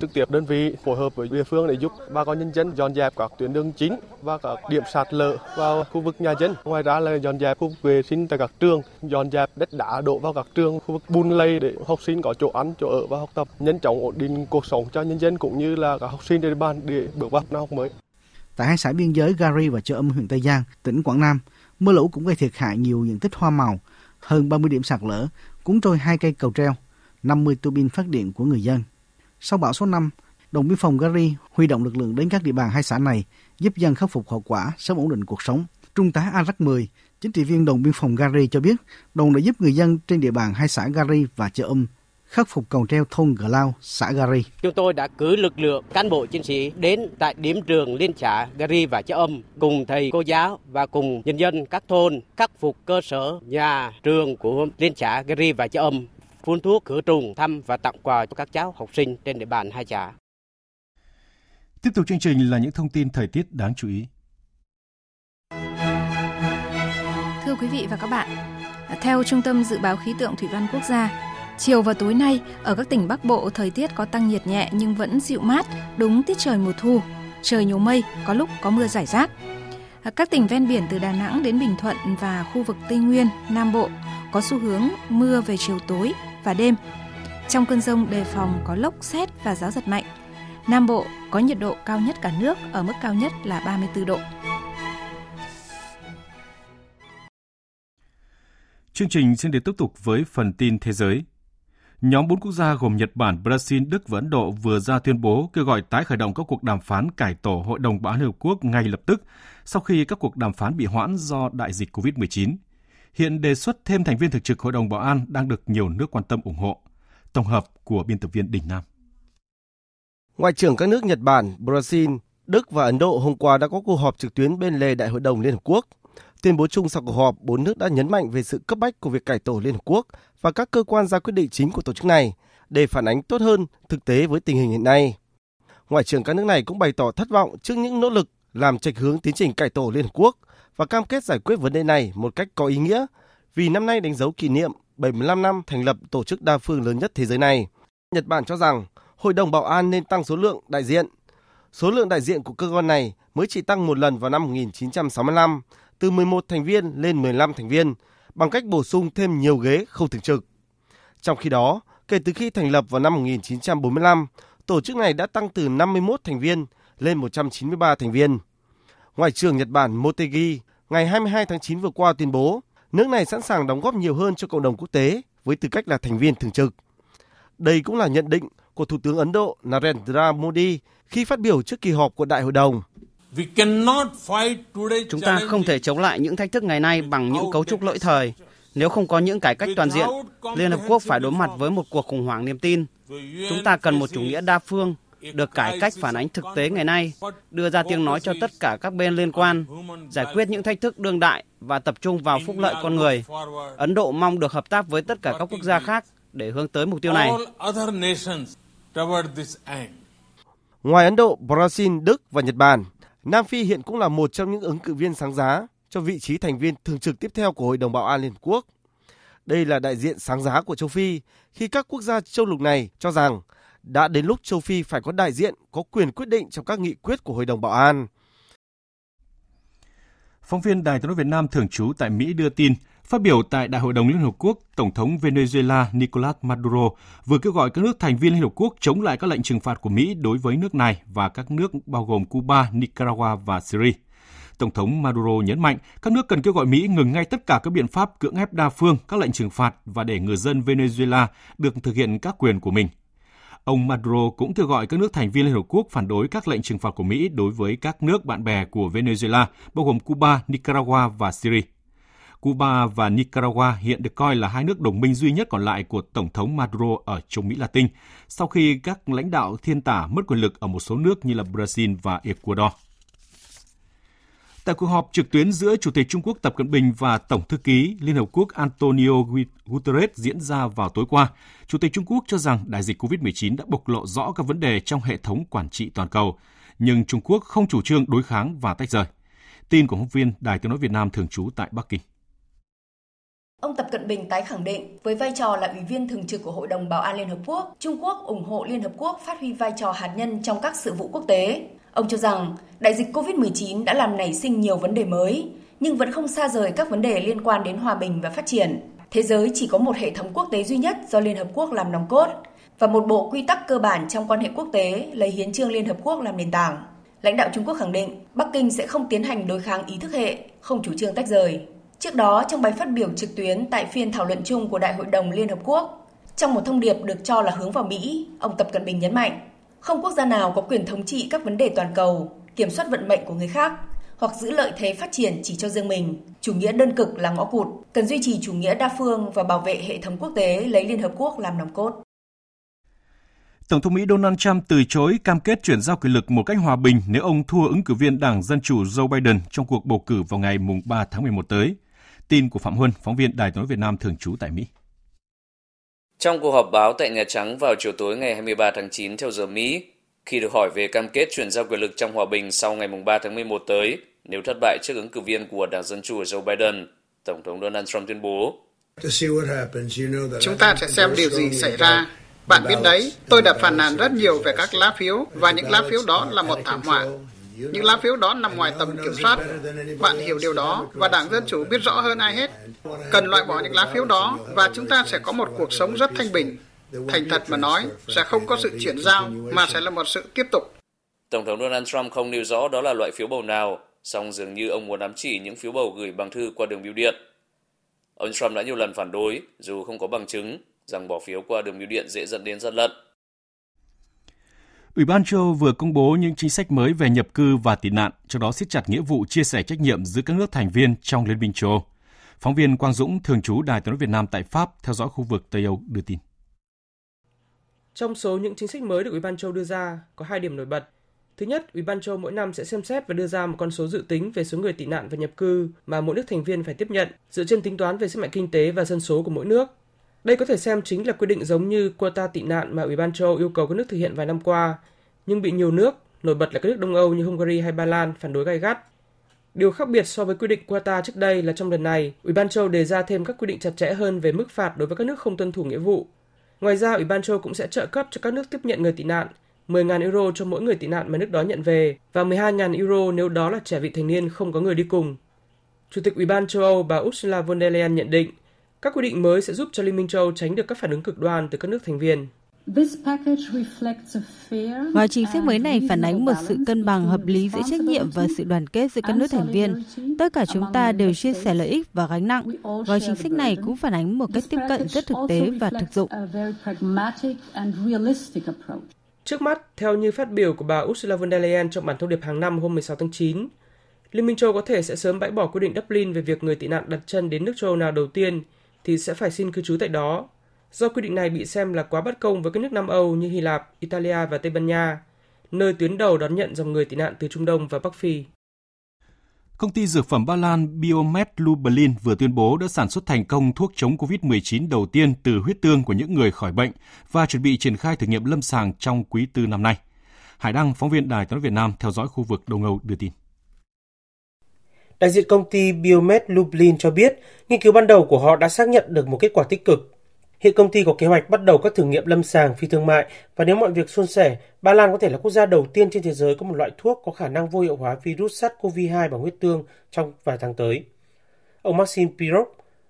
Trực tiếp đơn vị phối hợp với địa phương để giúp bà con nhân dân dọn dẹp các tuyến đường chính và các điểm sạt lở vào khu vực nhà dân. Ngoài ra là dọn dẹp khu vực vệ sinh tại các trường, dọn dẹp đất đá đổ vào các trường, khu vực bùn lầy để học sinh có chỗ ăn, chỗ ở và học tập, nhanh chóng ổn định cuộc sống cho nhân dân cũng như là các học sinh trên địa bàn để bước vào năm học mới. Tại hai xã biên giới Gari và Chợ Âm huyện Tây Giang, tỉnh Quảng Nam, mưa lũ cũng gây thiệt hại nhiều diện tích hoa màu, hơn 30 điểm sạt lở, cuốn trôi hai cây cầu treo, 50 tu bin phát điện của người dân. Sau bão số 5, đồn biên phòng Gari huy động lực lượng đến các địa bàn hai xã này giúp dân khắc phục hậu quả, sớm ổn định cuộc sống. Trung tá Arak 10, chính trị viên đồn biên phòng Gari cho biết, đồn đã giúp người dân trên địa bàn hai xã Gari và Chợ Âm khắc phục cầu treo thôn Gờ Lao, xã Gari. Chúng tôi đã cử lực lượng cán bộ chiến sĩ đến tại điểm trường liên xã Gari và Chợ Âm cùng thầy cô giáo và cùng nhân dân các thôn khắc phục cơ sở nhà trường của liên xã Gari và Chợ Âm phun thuốc khử trùng, thăm và tặng quà cho các cháu học sinh trên địa bàn hai xã. Tiếp tục chương trình là những thông tin thời tiết đáng chú ý. Thưa quý vị và các bạn, theo Trung tâm Dự báo Khí tượng Thủy văn Quốc gia, chiều và tối nay ở các tỉnh Bắc Bộ thời tiết có tăng nhiệt nhẹ nhưng vẫn dịu mát, đúng tiết trời mùa thu. Trời nhiều mây, có lúc có mưa rải rác. Các tỉnh ven biển từ Đà Nẵng đến Bình Thuận và khu vực Tây Nguyên, Nam Bộ có xu hướng mưa về chiều tối và đêm. Trong cơn rông đề phòng có lốc xét và gió giật mạnh. Nam Bộ có nhiệt độ cao nhất cả nước ở mức cao nhất là 34 độ. Chương trình xin được tiếp tục với phần tin thế giới. Nhóm bốn quốc gia gồm Nhật Bản, Brazil, Đức và Ấn Độ vừa ra tuyên bố kêu gọi tái khởi động các cuộc đàm phán cải tổ Hội đồng Bảo an Liên Hợp Quốc ngay lập tức sau khi các cuộc đàm phán bị hoãn do đại dịch COVID-19. Hiện đề xuất thêm thành viên thường trực Hội đồng Bảo an đang được nhiều nước quan tâm ủng hộ. Tổng hợp của biên tập viên Đình Nam. Ngoại trưởng các nước Nhật Bản, Brazil, Đức và Ấn Độ hôm qua đã có cuộc họp trực tuyến bên lề Đại hội đồng Liên Hợp Quốc. Tuyên bố chung sau cuộc họp, bốn nước đã nhấn mạnh về sự cấp bách của việc cải tổ Liên Hợp Quốc và các cơ quan ra quyết định chính của tổ chức này để phản ánh tốt hơn thực tế với tình hình hiện nay. Ngoại trưởng các nước này cũng bày tỏ thất vọng trước những nỗ lực làm trạch hướng tiến trình cải tổ Liên Hợp Quốc và cam kết giải quyết vấn đề này một cách có ý nghĩa vì năm nay đánh dấu kỷ niệm 75 năm thành lập tổ chức đa phương lớn nhất thế giới này. Nhật Bản cho rằng Hội đồng Bảo an nên tăng số lượng đại diện. Số lượng đại diện của cơ quan này mới chỉ tăng một lần vào năm 1965, từ 11 thành viên lên 15 thành viên, bằng cách bổ sung thêm nhiều ghế không thường trực. Trong khi đó, kể từ khi thành lập vào năm 1945, tổ chức này đã tăng từ 51 thành viên lên 193 thành viên. Ngoại trưởng Nhật Bản Motegi ngày 22 tháng 9 vừa qua tuyên bố nước này sẵn sàng đóng góp nhiều hơn cho cộng đồng quốc tế với tư cách là thành viên thường trực. Đây cũng là nhận định của Thủ tướng Ấn Độ Narendra Modi khi phát biểu trước kỳ họp của Đại hội đồng. Chúng ta không thể chống lại những thách thức ngày nay bằng những cấu trúc lỗi thời. Nếu không có những cải cách toàn diện, Liên Hợp Quốc phải đối mặt với một cuộc khủng hoảng niềm tin. Chúng ta cần một chủ nghĩa đa phương, được cải cách phản ánh thực tế ngày nay, đưa ra tiếng nói cho tất cả các bên liên quan, giải quyết những thách thức đương đại và tập trung vào phúc lợi con người. Ấn Độ mong được hợp tác với tất cả các quốc gia khác để hướng tới mục tiêu này. Ngoài Ấn Độ, Brazil, Đức và Nhật Bản, Nam Phi hiện cũng là một trong những ứng cử viên sáng giá cho vị trí thành viên thường trực tiếp theo của Hội đồng Bảo an Liên Hợp Quốc. Đây là đại diện sáng giá của châu Phi khi các quốc gia châu lục này cho rằng đã đến lúc châu Phi phải có đại diện có quyền quyết định trong các nghị quyết của Hội đồng Bảo an. Phóng viên Đài tiếng nói Việt Nam thường trú tại Mỹ đưa tin, phát biểu tại Đại hội đồng Liên Hợp Quốc, Tổng thống Venezuela Nicolas Maduro vừa kêu gọi các nước thành viên Liên Hợp Quốc chống lại các lệnh trừng phạt của Mỹ đối với nước này và các nước bao gồm Cuba, Nicaragua và Syria. Tổng thống Maduro nhấn mạnh các nước cần kêu gọi Mỹ ngừng ngay tất cả các biện pháp cưỡng ép đa phương, các lệnh trừng phạt và để người dân Venezuela được thực hiện các quyền của mình. Ông Maduro cũng kêu gọi các nước thành viên Liên Hợp Quốc phản đối các lệnh trừng phạt của Mỹ đối với các nước bạn bè của Venezuela, bao gồm Cuba, Nicaragua và Syria. Cuba và Nicaragua hiện được coi là hai nước đồng minh duy nhất còn lại của Tổng thống Maduro ở Trung Mỹ Latin, sau khi các lãnh đạo thiên tả mất quyền lực ở một số nước như là Brazil và Ecuador. Tại cuộc họp trực tuyến giữa Chủ tịch Trung Quốc Tập Cận Bình và Tổng thư ký Liên Hợp Quốc Antonio Guterres diễn ra vào tối qua, Chủ tịch Trung Quốc cho rằng đại dịch COVID-19 đã bộc lộ rõ các vấn đề trong hệ thống quản trị toàn cầu, nhưng Trung Quốc không chủ trương đối kháng và tách rời. Tin của phóng viên Đài tiếng nói Việt Nam thường trú tại Bắc Kinh. Ông Tập Cận Bình tái khẳng định với vai trò là ủy viên thường trực của Hội đồng Bảo an Liên Hợp Quốc, Trung Quốc ủng hộ Liên Hợp Quốc phát huy vai trò hạt nhân trong các sự vụ quốc tế. Ông cho rằng đại dịch COVID-19 đã làm nảy sinh nhiều vấn đề mới, nhưng vẫn không xa rời các vấn đề liên quan đến hòa bình và phát triển. Thế giới chỉ có một hệ thống quốc tế duy nhất do Liên Hợp Quốc làm nòng cốt và một bộ quy tắc cơ bản trong quan hệ quốc tế lấy hiến trương Liên Hợp Quốc làm nền tảng. Lãnh đạo Trung Quốc khẳng định Bắc Kinh sẽ không tiến hành đối kháng ý thức hệ, không chủ trương tách rời. Trước đó, trong bài phát biểu trực tuyến tại phiên thảo luận chung của Đại hội đồng Liên Hợp Quốc, trong một thông điệp được cho là hướng vào Mỹ, ông Tập Cận Bình nhấn mạnh, không quốc gia nào có quyền thống trị các vấn đề toàn cầu, kiểm soát vận mệnh của người khác, hoặc giữ lợi thế phát triển chỉ cho riêng mình. Chủ nghĩa đơn cực là ngõ cụt, cần duy trì chủ nghĩa đa phương và bảo vệ hệ thống quốc tế lấy Liên Hợp Quốc làm nòng cốt. Tổng thống Mỹ Donald Trump từ chối cam kết chuyển giao quyền lực một cách hòa bình nếu ông thua ứng cử viên Đảng Dân Chủ Joe Biden trong cuộc bầu cử vào ngày 3 tháng 11 tới. Tin của Phạm Huân, phóng viên Đài tiếng nói Việt Nam thường trú tại Mỹ. Trong cuộc họp báo tại Nhà Trắng vào chiều tối ngày 23 tháng 9 theo giờ Mỹ, khi được hỏi về cam kết chuyển giao quyền lực trong hòa bình sau ngày 3 tháng 11 tới, nếu thất bại trước ứng cử viên của Đảng Dân Chủ Joe Biden, Tổng thống Donald Trump tuyên bố. Chúng ta sẽ xem điều gì xảy ra. Bạn biết đấy, tôi đã phản nàn rất nhiều về các lá phiếu và những lá phiếu đó là một thảm họa. Những lá phiếu đó nằm ngoài tầm kiểm soát. Bạn hiểu điều đó và Đảng Dân Chủ biết rõ hơn ai hết. Cần loại bỏ những lá phiếu đó và chúng ta sẽ có một cuộc sống rất thanh bình. Thành thật mà nói, sẽ không có sự chuyển giao mà sẽ là một sự tiếp tục. Tổng thống Donald Trump không nêu rõ đó là loại phiếu bầu nào, song dường như ông muốn ám chỉ những phiếu bầu gửi bằng thư qua đường bưu điện. Ông Trump đã nhiều lần phản đối, dù không có bằng chứng, rằng bỏ phiếu qua đường bưu điện dễ dẫn đến gian lận. Ủy ban châu vừa công bố những chính sách mới về nhập cư và tị nạn, trong đó siết chặt nghĩa vụ chia sẻ trách nhiệm giữa các nước thành viên trong Liên minh châu Âu. Phóng viên Quang Dũng, thường trú Đài tiếng nói Việt Nam tại Pháp, theo dõi khu vực Tây Âu đưa tin. Trong số những chính sách mới được Ủy ban châu đưa ra, có hai điểm nổi bật. Thứ nhất, Ủy ban châu mỗi năm sẽ xem xét và đưa ra một con số dự tính về số người tị nạn và nhập cư mà mỗi nước thành viên phải tiếp nhận, dựa trên tính toán về sức mạnh kinh tế và dân số của mỗi nước. Đây có thể xem chính là quy định giống như quota tị nạn mà Ủy ban châu yêu cầu các nước thực hiện vài năm qua, nhưng bị nhiều nước, nổi bật là các nước Đông Âu như Hungary hay Ba Lan phản đối gay gắt. Điều khác biệt so với quy định quota trước đây là trong lần này, Ủy ban châu đề ra thêm các quy định chặt chẽ hơn về mức phạt đối với các nước không tuân thủ nghĩa vụ. Ngoài ra, Ủy ban châu cũng sẽ trợ cấp cho các nước tiếp nhận người tị nạn 10.000 euro cho mỗi người tị nạn mà nước đó nhận về và 12.000 euro nếu đó là trẻ vị thành niên không có người đi cùng. Chủ tịch Ủy ban châu Âu bà Ursula von der Leyen nhận định, các quy định mới sẽ giúp cho Liên minh châu Âu tránh được các phản ứng cực đoan từ các nước thành viên. Gói chính sách mới này phản ánh một sự cân bằng hợp lý giữa trách nhiệm và sự đoàn kết giữa các nước thành viên. Tất cả chúng ta đều chia sẻ lợi ích và gánh nặng. Gói chính sách này cũng phản ánh một cách tiếp cận rất thực tế và thực dụng. Trước mắt, theo như phát biểu của bà Ursula von der Leyen trong bản thông điệp hàng năm hôm 16 tháng 9, Liên minh châu có thể sẽ sớm bãi bỏ quy định Dublin về việc người tị nạn đặt chân đến nước châu Âu nào đầu tiên thì sẽ phải xin cư trú tại đó. Do quy định này bị xem là quá bất công với các nước Nam Âu như Hy Lạp, Italia và Tây Ban Nha, nơi tuyến đầu đón nhận dòng người tị nạn từ Trung Đông và Bắc Phi. Công ty dược phẩm Ba Lan Biomed Lublin vừa tuyên bố đã sản xuất thành công thuốc chống COVID-19 đầu tiên từ huyết tương của những người khỏi bệnh và chuẩn bị triển khai thử nghiệm lâm sàng trong quý tư năm nay. Hải Đăng, phóng viên Đài tiếng Việt Nam theo dõi khu vực Đông Âu đưa tin. Đại diện công ty Biomed Lublin cho biết, nghiên cứu ban đầu của họ đã xác nhận được một kết quả tích cực. Hiện công ty có kế hoạch bắt đầu các thử nghiệm lâm sàng phi thương mại và nếu mọi việc suôn sẻ, Ba Lan có thể là quốc gia đầu tiên trên thế giới có một loại thuốc có khả năng vô hiệu hóa virus SARS-CoV-2 bằng huyết tương trong vài tháng tới. Ông Maxim Pirog,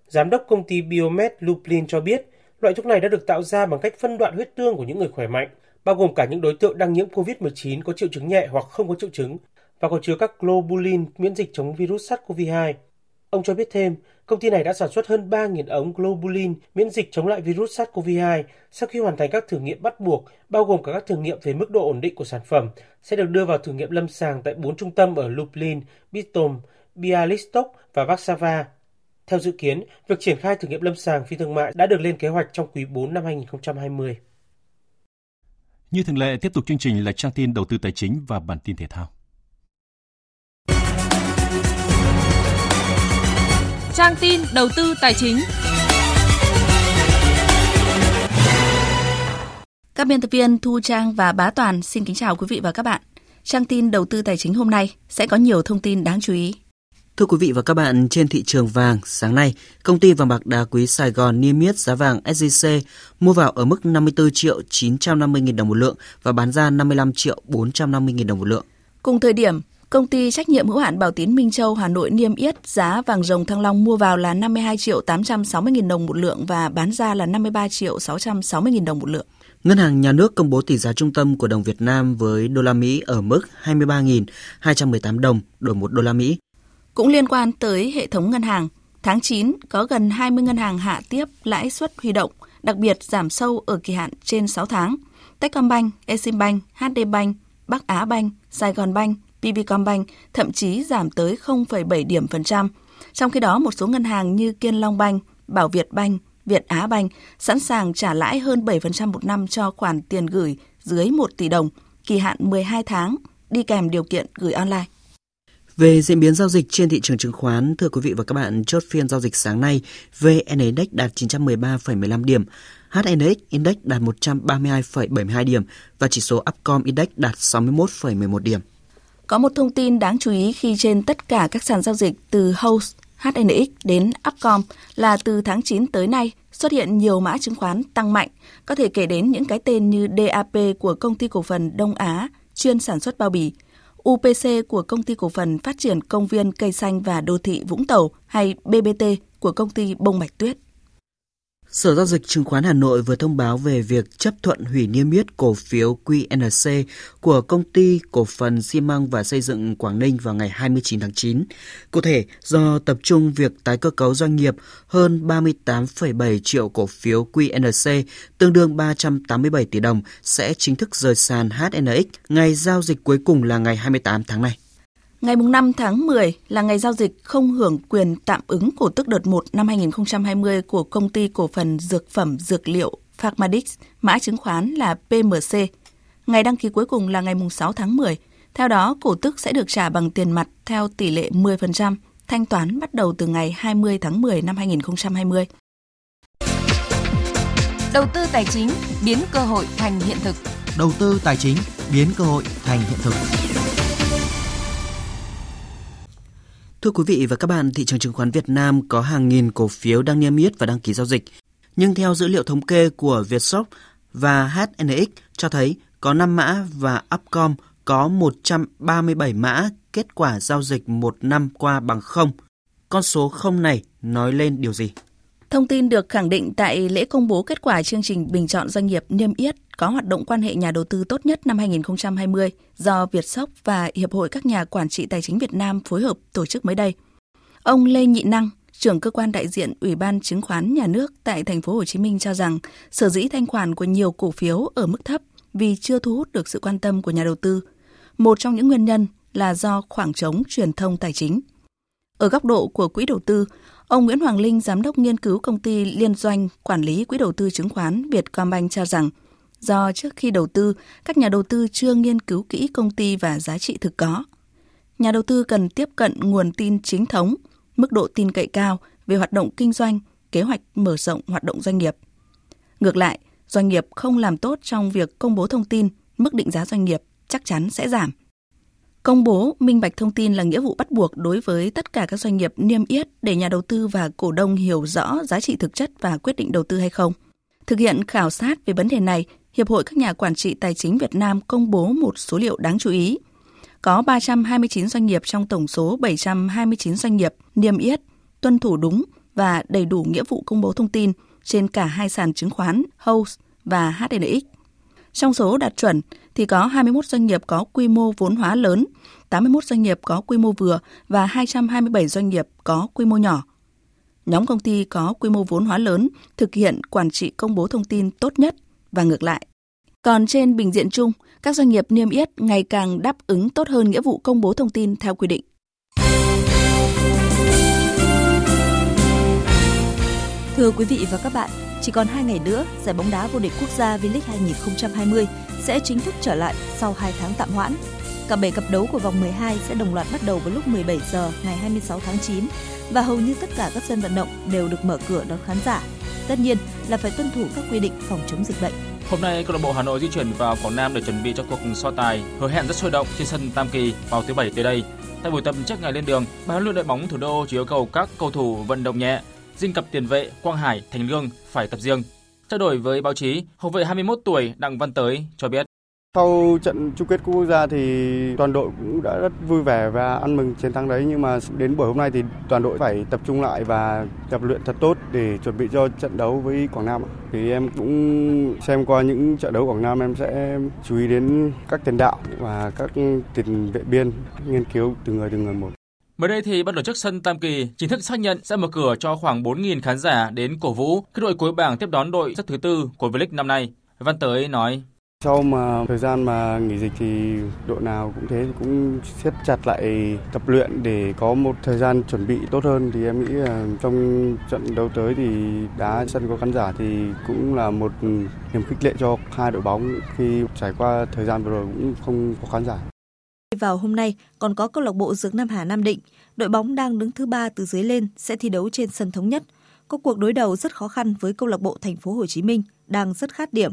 giám đốc công ty Biomed Lublin cho biết, loại thuốc này đã được tạo ra bằng cách phân đoạn huyết tương của những người khỏe mạnh, bao gồm cả những đối tượng đang nhiễm COVID-19 có triệu chứng nhẹ hoặc không có triệu chứng và có chứa các globulin miễn dịch chống virus SARS-CoV-2. Ông cho biết thêm, công ty này đã sản xuất hơn 3.000 ống globulin miễn dịch chống lại virus SARS-CoV-2 sau khi hoàn thành các thử nghiệm bắt buộc, bao gồm cả các thử nghiệm về mức độ ổn định của sản phẩm, sẽ được đưa vào thử nghiệm lâm sàng tại 4 trung tâm ở Lublin, Bitom, Bialystok và Warsaw. Theo dự kiến, việc triển khai thử nghiệm lâm sàng phi thương mại đã được lên kế hoạch trong quý 4 năm 2020. Như thường lệ, tiếp tục chương trình là trang tin đầu tư tài chính và bản tin thể thao. Trang tin đầu tư tài chính. Các biên tập viên Thu Trang và Bá Toàn xin kính chào quý vị và các bạn. Trang tin đầu tư tài chính hôm nay sẽ có nhiều thông tin đáng chú ý. Thưa quý vị và các bạn, trên thị trường vàng sáng nay, công ty vàng bạc đá quý Sài Gòn niêm yết giá vàng SJC mua vào ở mức 54 triệu 950 000 đồng một lượng và bán ra 55 triệu 450 000 đồng một lượng. Cùng thời điểm, công ty trách nhiệm hữu hạn Bảo Tín Minh Châu Hà Nội niêm yết giá vàng rồng Thăng Long mua vào là 52 triệu 860 000 đồng một lượng và bán ra là 53 triệu 660 000 đồng một lượng. Ngân hàng Nhà nước công bố tỷ giá trung tâm của đồng Việt Nam với đô la Mỹ ở mức 23.218 đồng đổi một đô la Mỹ. Cũng liên quan tới hệ thống ngân hàng, tháng 9 có gần 20 ngân hàng hạ tiếp lãi suất huy động, đặc biệt giảm sâu ở kỳ hạn trên 6 tháng. Techcombank, Eximbank, HD Bank, Bắc Á Bank, Sài Gòn Bank, PVcombank thậm chí giảm tới 0,7 điểm phần trăm. Trong khi đó, một số ngân hàng như Kiên Long Bank, Bảo Việt Bank, Việt Á Bank sẵn sàng trả lãi hơn 7% một năm cho khoản tiền gửi dưới 1 tỷ đồng, kỳ hạn 12 tháng, đi kèm điều kiện gửi online. Về diễn biến giao dịch trên thị trường chứng khoán, thưa quý vị và các bạn, chốt phiên giao dịch sáng nay, VN Index đạt 913,15 điểm, HNX Index đạt 132,72 điểm và chỉ số Upcom Index đạt 61,11 điểm. Có một thông tin đáng chú ý khi trên tất cả các sàn giao dịch từ Host, HNX đến Upcom là từ tháng 9 tới nay xuất hiện nhiều mã chứng khoán tăng mạnh, có thể kể đến những cái tên như DAP của công ty cổ phần Đông Á chuyên sản xuất bao bì, UPC của công ty cổ phần phát triển công viên cây xanh và đô thị Vũng Tàu hay BBT của công ty Bông Bạch Tuyết. Sở Giao dịch Chứng khoán Hà Nội vừa thông báo về việc chấp thuận hủy niêm yết cổ phiếu QNC của công ty cổ phần xi măng và xây dựng Quảng Ninh vào ngày 29 tháng 9. Cụ thể, do tập trung việc tái cơ cấu doanh nghiệp, hơn 38,7 triệu cổ phiếu QNC, tương đương 387 tỷ đồng, sẽ chính thức rời sàn HNX. Ngày giao dịch cuối cùng là ngày 28 tháng này. Ngày 5 tháng 10 là ngày giao dịch không hưởng quyền tạm ứng cổ tức đợt 1 năm 2020 của công ty cổ phần dược phẩm dược liệu Pharmadix, mã chứng khoán là PMC. Ngày đăng ký cuối cùng là ngày 6 tháng 10. Theo đó, cổ tức sẽ được trả bằng tiền mặt theo tỷ lệ 10%, thanh toán bắt đầu từ ngày 20 tháng 10 năm 2020. Đầu tư tài chính biến cơ hội thành hiện thực. Đầu tư tài chính biến cơ hội thành hiện thực. Thưa quý vị và các bạn, thị trường chứng khoán Việt Nam có hàng nghìn cổ phiếu đang niêm yết và đăng ký giao dịch. Nhưng theo dữ liệu thống kê của Vietshop và HNX cho thấy có 5 mã và Upcom có 137 mã kết quả giao dịch một năm qua bằng không. Con số không này nói lên điều gì? Thông tin được khẳng định tại lễ công bố kết quả chương trình bình chọn doanh nghiệp niêm yết có hoạt động quan hệ nhà đầu tư tốt nhất năm 2020 do Vietsoft và Hiệp hội các nhà quản trị tài chính Việt Nam phối hợp tổ chức mới đây. Ông Lê Nhị Năng, trưởng cơ quan đại diện Ủy ban chứng khoán nhà nước tại thành phố Hồ Chí Minh cho rằng sở dĩ thanh khoản của nhiều cổ phiếu ở mức thấp vì chưa thu hút được sự quan tâm của nhà đầu tư. Một trong những nguyên nhân là do khoảng trống truyền thông tài chính. Ở góc độ của quỹ đầu tư, ông Nguyễn Hoàng Linh, giám đốc nghiên cứu công ty liên doanh quản lý quỹ đầu tư chứng khoán Vietcombank cho rằng do trước khi đầu tư, các nhà đầu tư chưa nghiên cứu kỹ công ty và giá trị thực có. Nhà đầu tư cần tiếp cận nguồn tin chính thống, mức độ tin cậy cao về hoạt động kinh doanh, kế hoạch mở rộng hoạt động doanh nghiệp. Ngược lại, doanh nghiệp không làm tốt trong việc công bố thông tin, mức định giá doanh nghiệp chắc chắn sẽ giảm. Công bố minh bạch thông tin là nghĩa vụ bắt buộc đối với tất cả các doanh nghiệp niêm yết để nhà đầu tư và cổ đông hiểu rõ giá trị thực chất và quyết định đầu tư hay không. Thực hiện khảo sát về vấn đề này, Hiệp hội các nhà quản trị tài chính Việt Nam công bố một số liệu đáng chú ý. Có 329 doanh nghiệp trong tổng số 729 doanh nghiệp niêm yết, tuân thủ đúng và đầy đủ nghĩa vụ công bố thông tin trên cả hai sàn chứng khoán HOSE và HNX. Trong số đạt chuẩn thì có 21 doanh nghiệp có quy mô vốn hóa lớn, 81 doanh nghiệp có quy mô vừa và 227 doanh nghiệp có quy mô nhỏ. Nhóm công ty có quy mô vốn hóa lớn thực hiện quản trị công bố thông tin tốt nhất và ngược lại. Còn trên bình diện chung, các doanh nghiệp niêm yết ngày càng đáp ứng tốt hơn nghĩa vụ công bố thông tin theo quy định. Thưa quý vị và các bạn, chỉ còn 2 ngày nữa, giải bóng đá vô địch quốc gia V-League 2020 sẽ chính thức trở lại sau 2 tháng tạm hoãn. Cả 7 cặp đấu của vòng 12 sẽ đồng loạt bắt đầu vào lúc 17 giờ ngày 26 tháng 9 và hầu như tất cả các sân vận động đều được mở cửa đón khán giả. Tất nhiên là phải tuân thủ các quy định phòng chống dịch bệnh. Hôm nay, câu lạc bộ Hà Nội di chuyển vào Quảng Nam để chuẩn bị cho cuộc so tài hứa hẹn rất sôi động trên sân Tam Kỳ vào thứ bảy tới đây. Tại buổi tập trước ngày lên đường, ban huấn luyện đội bóng thủ đô chỉ yêu cầu các cầu thủ vận động nhẹ, riêng cặp tiền vệ Quang Hải, Thành Lương phải tập riêng. Trao đổi với báo chí, hậu vệ 21 tuổi Đặng Văn Tới cho biết sau trận chung kết quốc gia thì toàn đội cũng đã rất vui vẻ và ăn mừng chiến thắng đấy nhưng mà đến buổi hôm nay thì toàn đội phải tập trung lại và tập luyện thật tốt để chuẩn bị cho trận đấu với Quảng Nam. Thì em cũng xem qua những trận đấu Quảng Nam em sẽ chú ý đến các tiền đạo và các tiền vệ biên nghiên cứu từng người từng người một. Mới đây thì ban tổ chức sân Tam Kỳ chính thức xác nhận sẽ mở cửa cho khoảng 4.000 khán giả đến cổ vũ khi đội cuối bảng tiếp đón đội xếp thứ tư của V-League năm nay. Văn Tới nói. Sau mà thời gian mà nghỉ dịch thì đội nào cũng thế, cũng siết chặt lại tập luyện để có một thời gian chuẩn bị tốt hơn thì em nghĩ là trong trận đấu tới thì đá sân có khán giả thì cũng là một niềm khích lệ cho hai đội bóng khi trải qua thời gian vừa rồi cũng không có khán giả. Vào hôm nay còn có câu lạc bộ Dược Nam Hà Nam Định, đội bóng đang đứng thứ ba từ dưới lên sẽ thi đấu trên sân thống nhất. Có cuộc đối đầu rất khó khăn với câu lạc bộ Thành phố Hồ Chí Minh đang rất khát điểm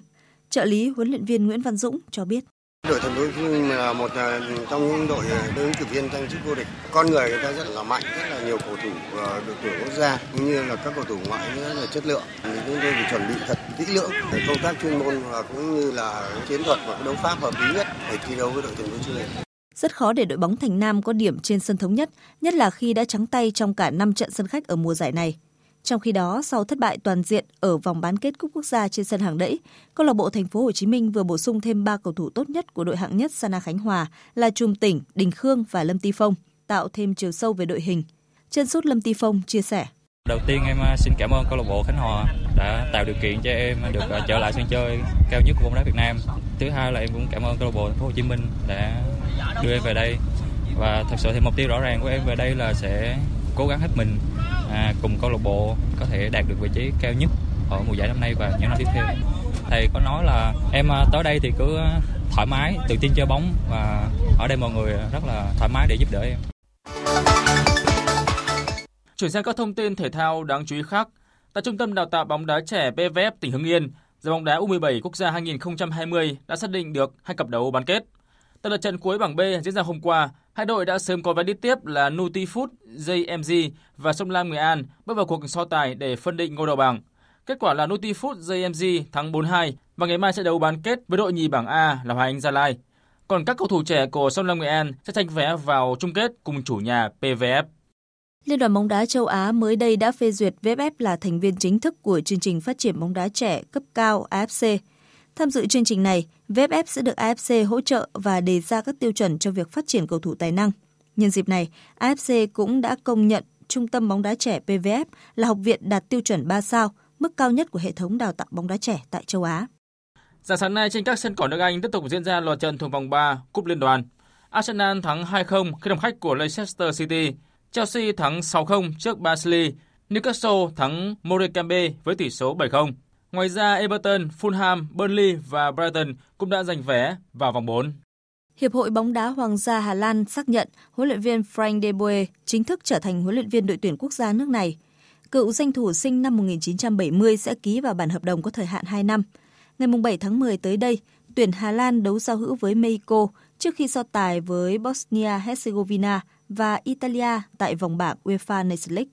Trợ lý huấn luyện viên Nguyễn Văn Dũng cho biết. Đội thành phố Hồ Chí Minh là một à, trong những à, đội ứng cử viên tranh chức vô địch. Con người người ta rất là mạnh, rất là nhiều cầu thủ à, đội tuyển quốc gia cũng như là các cầu thủ ngoại rất là chất lượng. Chúng tôi phải chuẩn bị thật kỹ lưỡng để công tác chuyên môn và cũng như là chiến thuật và đấu pháp hợp lý nhất để thi đấu với đội thành phố Hồ Chí Minh. Rất khó để đội bóng Thành Nam có điểm trên sân thống nhất, nhất là khi đã trắng tay trong cả 5 trận sân khách ở mùa giải này. Trong khi đó, sau thất bại toàn diện ở vòng bán kết cúp quốc gia trên sân hàng đẫy, câu lạc bộ Thành phố Hồ Chí Minh vừa bổ sung thêm 3 cầu thủ tốt nhất của đội hạng nhất Sana Khánh Hòa là Trùm Tỉnh, Đình Khương và Lâm Ti Phong, tạo thêm chiều sâu về đội hình. Chân sút Lâm Ti Phong chia sẻ. Đầu tiên em à, xin cảm ơn câu lạc bộ Khánh Hòa đã tạo điều kiện cho em được à, trở lại sân chơi cao nhất của bóng đá Việt Nam. Thứ hai là em cũng cảm ơn câu lạc bộ Thành phố Hồ Chí Minh đã đưa em về đây và thật sự thì mục tiêu rõ ràng của em về đây là sẽ cố gắng hết mình à, cùng câu lạc bộ có thể đạt được vị trí cao nhất ở mùa giải năm nay và những năm tiếp theo. Thầy có nói là em à, tới đây thì cứ thoải mái, tự tin chơi bóng và ở đây mọi người rất là thoải mái để giúp đỡ em. Chuyển sang các thông tin thể thao đáng chú ý khác. Tại Trung tâm Đào tạo bóng đá trẻ PVF tỉnh Hưng Yên, giải bóng đá U17 quốc gia 2020 đã xác định được hai cặp đấu bán kết. Tại lượt trận cuối bảng B diễn ra hôm qua, hai đội đã sớm có vé đi tiếp là Nutifood JMG và Sông Lam Nghệ An bước vào cuộc so tài để phân định ngôi đầu bảng. Kết quả là Nutifood JMG thắng 4-2 và ngày mai sẽ đấu bán kết với đội nhì bảng A là Hòa Anh Gia Lai. Còn các cầu thủ trẻ của Sông Lam Nghệ An sẽ tranh vé vào chung kết cùng chủ nhà PVF. Liên đoàn bóng đá châu Á mới đây đã phê duyệt VFF là thành viên chính thức của chương trình phát triển bóng đá trẻ cấp cao AFC. Tham dự chương trình này, VFF sẽ được AFC hỗ trợ và đề ra các tiêu chuẩn cho việc phát triển cầu thủ tài năng. Nhân dịp này, AFC cũng đã công nhận Trung tâm bóng đá trẻ PVF là học viện đạt tiêu chuẩn 3 sao, mức cao nhất của hệ thống đào tạo bóng đá trẻ tại châu Á. Dạng sáng nay trên các sân cỏ nước Anh tiếp tục diễn ra loạt trận thuộc vòng 3 Cúp Liên đoàn. Arsenal thắng 2-0 khi đồng khách của Leicester City. Chelsea thắng 6-0 trước Barnsley. Newcastle thắng Morecambe với tỷ số 7-0. Ngoài ra, Everton, Fulham, Burnley và Brighton cũng đã giành vé vào vòng 4. Hiệp hội bóng đá Hoàng gia Hà Lan xác nhận huấn luyện viên Frank de Boer chính thức trở thành huấn luyện viên đội tuyển quốc gia nước này. Cựu danh thủ sinh năm 1970 sẽ ký vào bản hợp đồng có thời hạn 2 năm. Ngày 7 tháng 10 tới đây, tuyển Hà Lan đấu giao hữu với Mexico trước khi so tài với Bosnia-Herzegovina và Italia tại vòng bảng UEFA Nations League.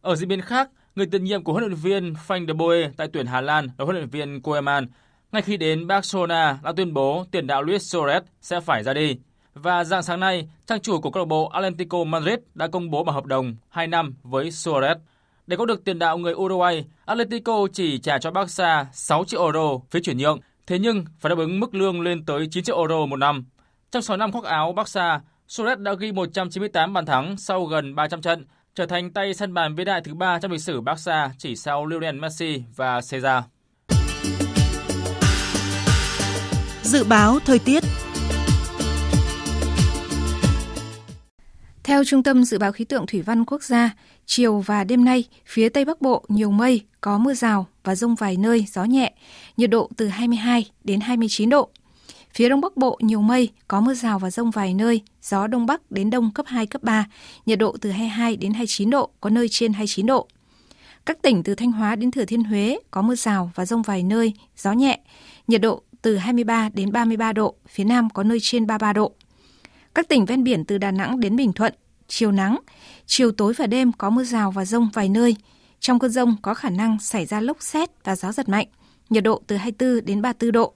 Ở diễn biến khác, người tiền nhiệm của huấn luyện viên Frank de Boer tại tuyển Hà Lan là huấn luyện viên Koeman ngay khi đến Barcelona đã tuyên bố tiền đạo Luis Suarez sẽ phải ra đi. Và dạng sáng nay, trang chủ của câu lạc bộ Atlético Madrid đã công bố bản hợp đồng 2 năm với Suarez. Để có được tiền đạo người Uruguay, Atletico chỉ trả cho Barca 6 triệu euro phí chuyển nhượng, thế nhưng phải đáp ứng mức lương lên tới 9 triệu euro một năm. Trong 6 năm khoác áo Barca, Suarez đã ghi 198 bàn thắng sau gần 300 trận, trở thành tay săn bàn vĩ đại thứ ba trong lịch sử Barca chỉ sau Lionel Messi và Cesar. Dự báo thời tiết Theo Trung tâm Dự báo Khí tượng Thủy văn Quốc gia, chiều và đêm nay, phía Tây Bắc Bộ nhiều mây, có mưa rào và rông vài nơi, gió nhẹ, nhiệt độ từ 22 đến 29 độ. Phía Đông Bắc Bộ nhiều mây, có mưa rào và rông vài nơi, gió Đông Bắc đến Đông cấp 2, cấp 3, nhiệt độ từ 22 đến 29 độ, có nơi trên 29 độ. Các tỉnh từ Thanh Hóa đến Thừa Thiên Huế có mưa rào và rông vài nơi, gió nhẹ, nhiệt độ từ 23 đến 33 độ, phía Nam có nơi trên 33 độ. Các tỉnh ven biển từ Đà Nẵng đến Bình Thuận, chiều nắng, chiều tối và đêm có mưa rào và rông vài nơi. Trong cơn rông có khả năng xảy ra lốc xét và gió giật mạnh, nhiệt độ từ 24 đến 34 độ.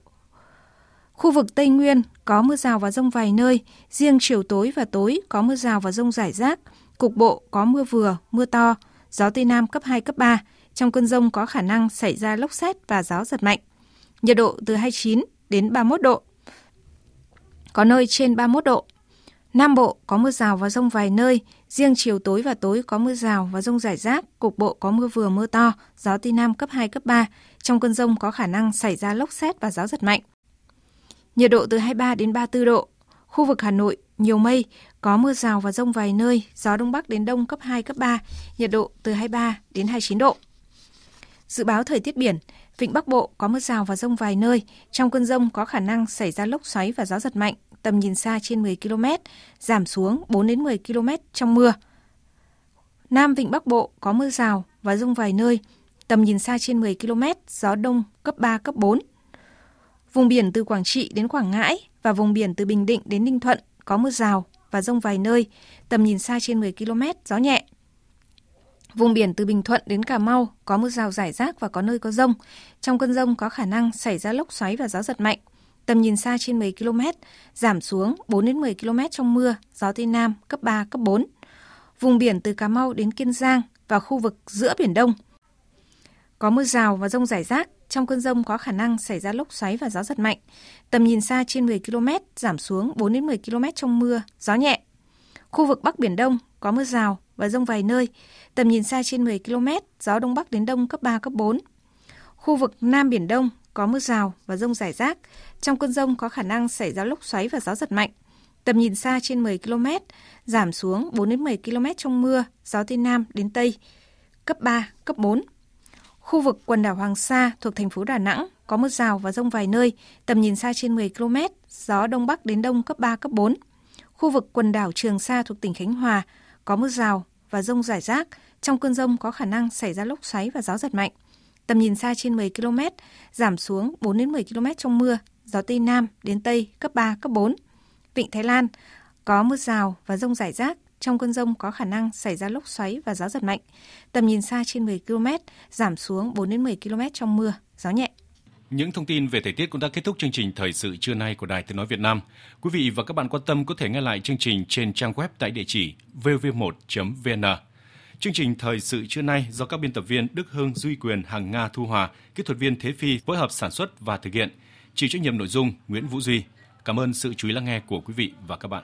Khu vực Tây Nguyên có mưa rào và rông vài nơi, riêng chiều tối và tối có mưa rào và rông rải rác, cục bộ có mưa vừa, mưa to, gió Tây Nam cấp 2, cấp 3. Trong cơn rông có khả năng xảy ra lốc xét và gió giật mạnh. Nhiệt độ từ 29 đến 31 độ. Có nơi trên 31 độ. Nam Bộ có mưa rào và rông vài nơi, riêng chiều tối và tối có mưa rào và rông rải rác, cục bộ có mưa vừa mưa to, gió Tây Nam cấp 2, cấp 3. Trong cơn rông có khả năng xảy ra lốc xét và gió giật mạnh. Nhiệt độ từ 23 đến 34 độ. Khu vực Hà Nội, nhiều mây, có mưa rào và rông vài nơi, gió Đông Bắc đến Đông cấp 2, cấp 3, nhiệt độ từ 23 đến 29 độ. Dự báo thời tiết biển, Vịnh Bắc Bộ có mưa rào và rông vài nơi, trong cơn rông có khả năng xảy ra lốc xoáy và gió giật mạnh, tầm nhìn xa trên 10 km, giảm xuống 4 đến 10 km trong mưa. Nam Vịnh Bắc Bộ có mưa rào và rông vài nơi, tầm nhìn xa trên 10 km, gió đông cấp 3, cấp 4. Vùng biển từ Quảng Trị đến Quảng Ngãi và vùng biển từ Bình Định đến Ninh Thuận có mưa rào và rông vài nơi, tầm nhìn xa trên 10 km, gió nhẹ. Vùng biển từ Bình Thuận đến Cà Mau có mưa rào rải rác và có nơi có rông. Trong cơn rông có khả năng xảy ra lốc xoáy và gió giật mạnh. Tầm nhìn xa trên 10 km, giảm xuống 4 đến 10 km trong mưa, gió Tây Nam cấp 3, cấp 4. Vùng biển từ Cà Mau đến Kiên Giang và khu vực giữa Biển Đông. Có mưa rào và rông rải rác, trong cơn rông có khả năng xảy ra lốc xoáy và gió giật mạnh. Tầm nhìn xa trên 10 km, giảm xuống 4 đến 10 km trong mưa, gió nhẹ. Khu vực Bắc Biển Đông có mưa rào và rông vài nơi. Tầm nhìn xa trên 10 km, gió Đông Bắc đến Đông cấp 3, cấp 4. Khu vực Nam Biển Đông có mưa rào và rông rải rác. Trong cơn rông có khả năng xảy ra lốc xoáy và gió giật mạnh. Tầm nhìn xa trên 10 km, giảm xuống 4 đến 10 km trong mưa, gió Tây Nam đến Tây, cấp 3, cấp 4. Khu vực quần đảo Hoàng Sa thuộc thành phố Đà Nẵng có mưa rào và rông vài nơi, tầm nhìn xa trên 10 km, gió Đông Bắc đến Đông cấp 3, cấp 4. Khu vực quần đảo Trường Sa thuộc tỉnh Khánh Hòa có mưa rào và rông rải rác. Trong cơn rông có khả năng xảy ra lốc xoáy và gió giật mạnh. Tầm nhìn xa trên 10 km, giảm xuống 4 đến 10 km trong mưa, gió Tây Nam đến Tây cấp 3, cấp 4. Vịnh Thái Lan có mưa rào và rông rải rác. Trong cơn rông có khả năng xảy ra lốc xoáy và gió giật mạnh. Tầm nhìn xa trên 10 km, giảm xuống 4 đến 10 km trong mưa, gió nhẹ. Những thông tin về thời tiết cũng đã kết thúc chương trình thời sự trưa nay của Đài Tiếng nói Việt Nam. Quý vị và các bạn quan tâm có thể nghe lại chương trình trên trang web tại địa chỉ vv1.vn. Chương trình thời sự trưa nay do các biên tập viên Đức Hưng, Duy Quyền, Hằng Nga, Thu Hòa, kỹ thuật viên Thế Phi phối hợp sản xuất và thực hiện. Chịu trách nhiệm nội dung Nguyễn Vũ Duy. Cảm ơn sự chú ý lắng nghe của quý vị và các bạn.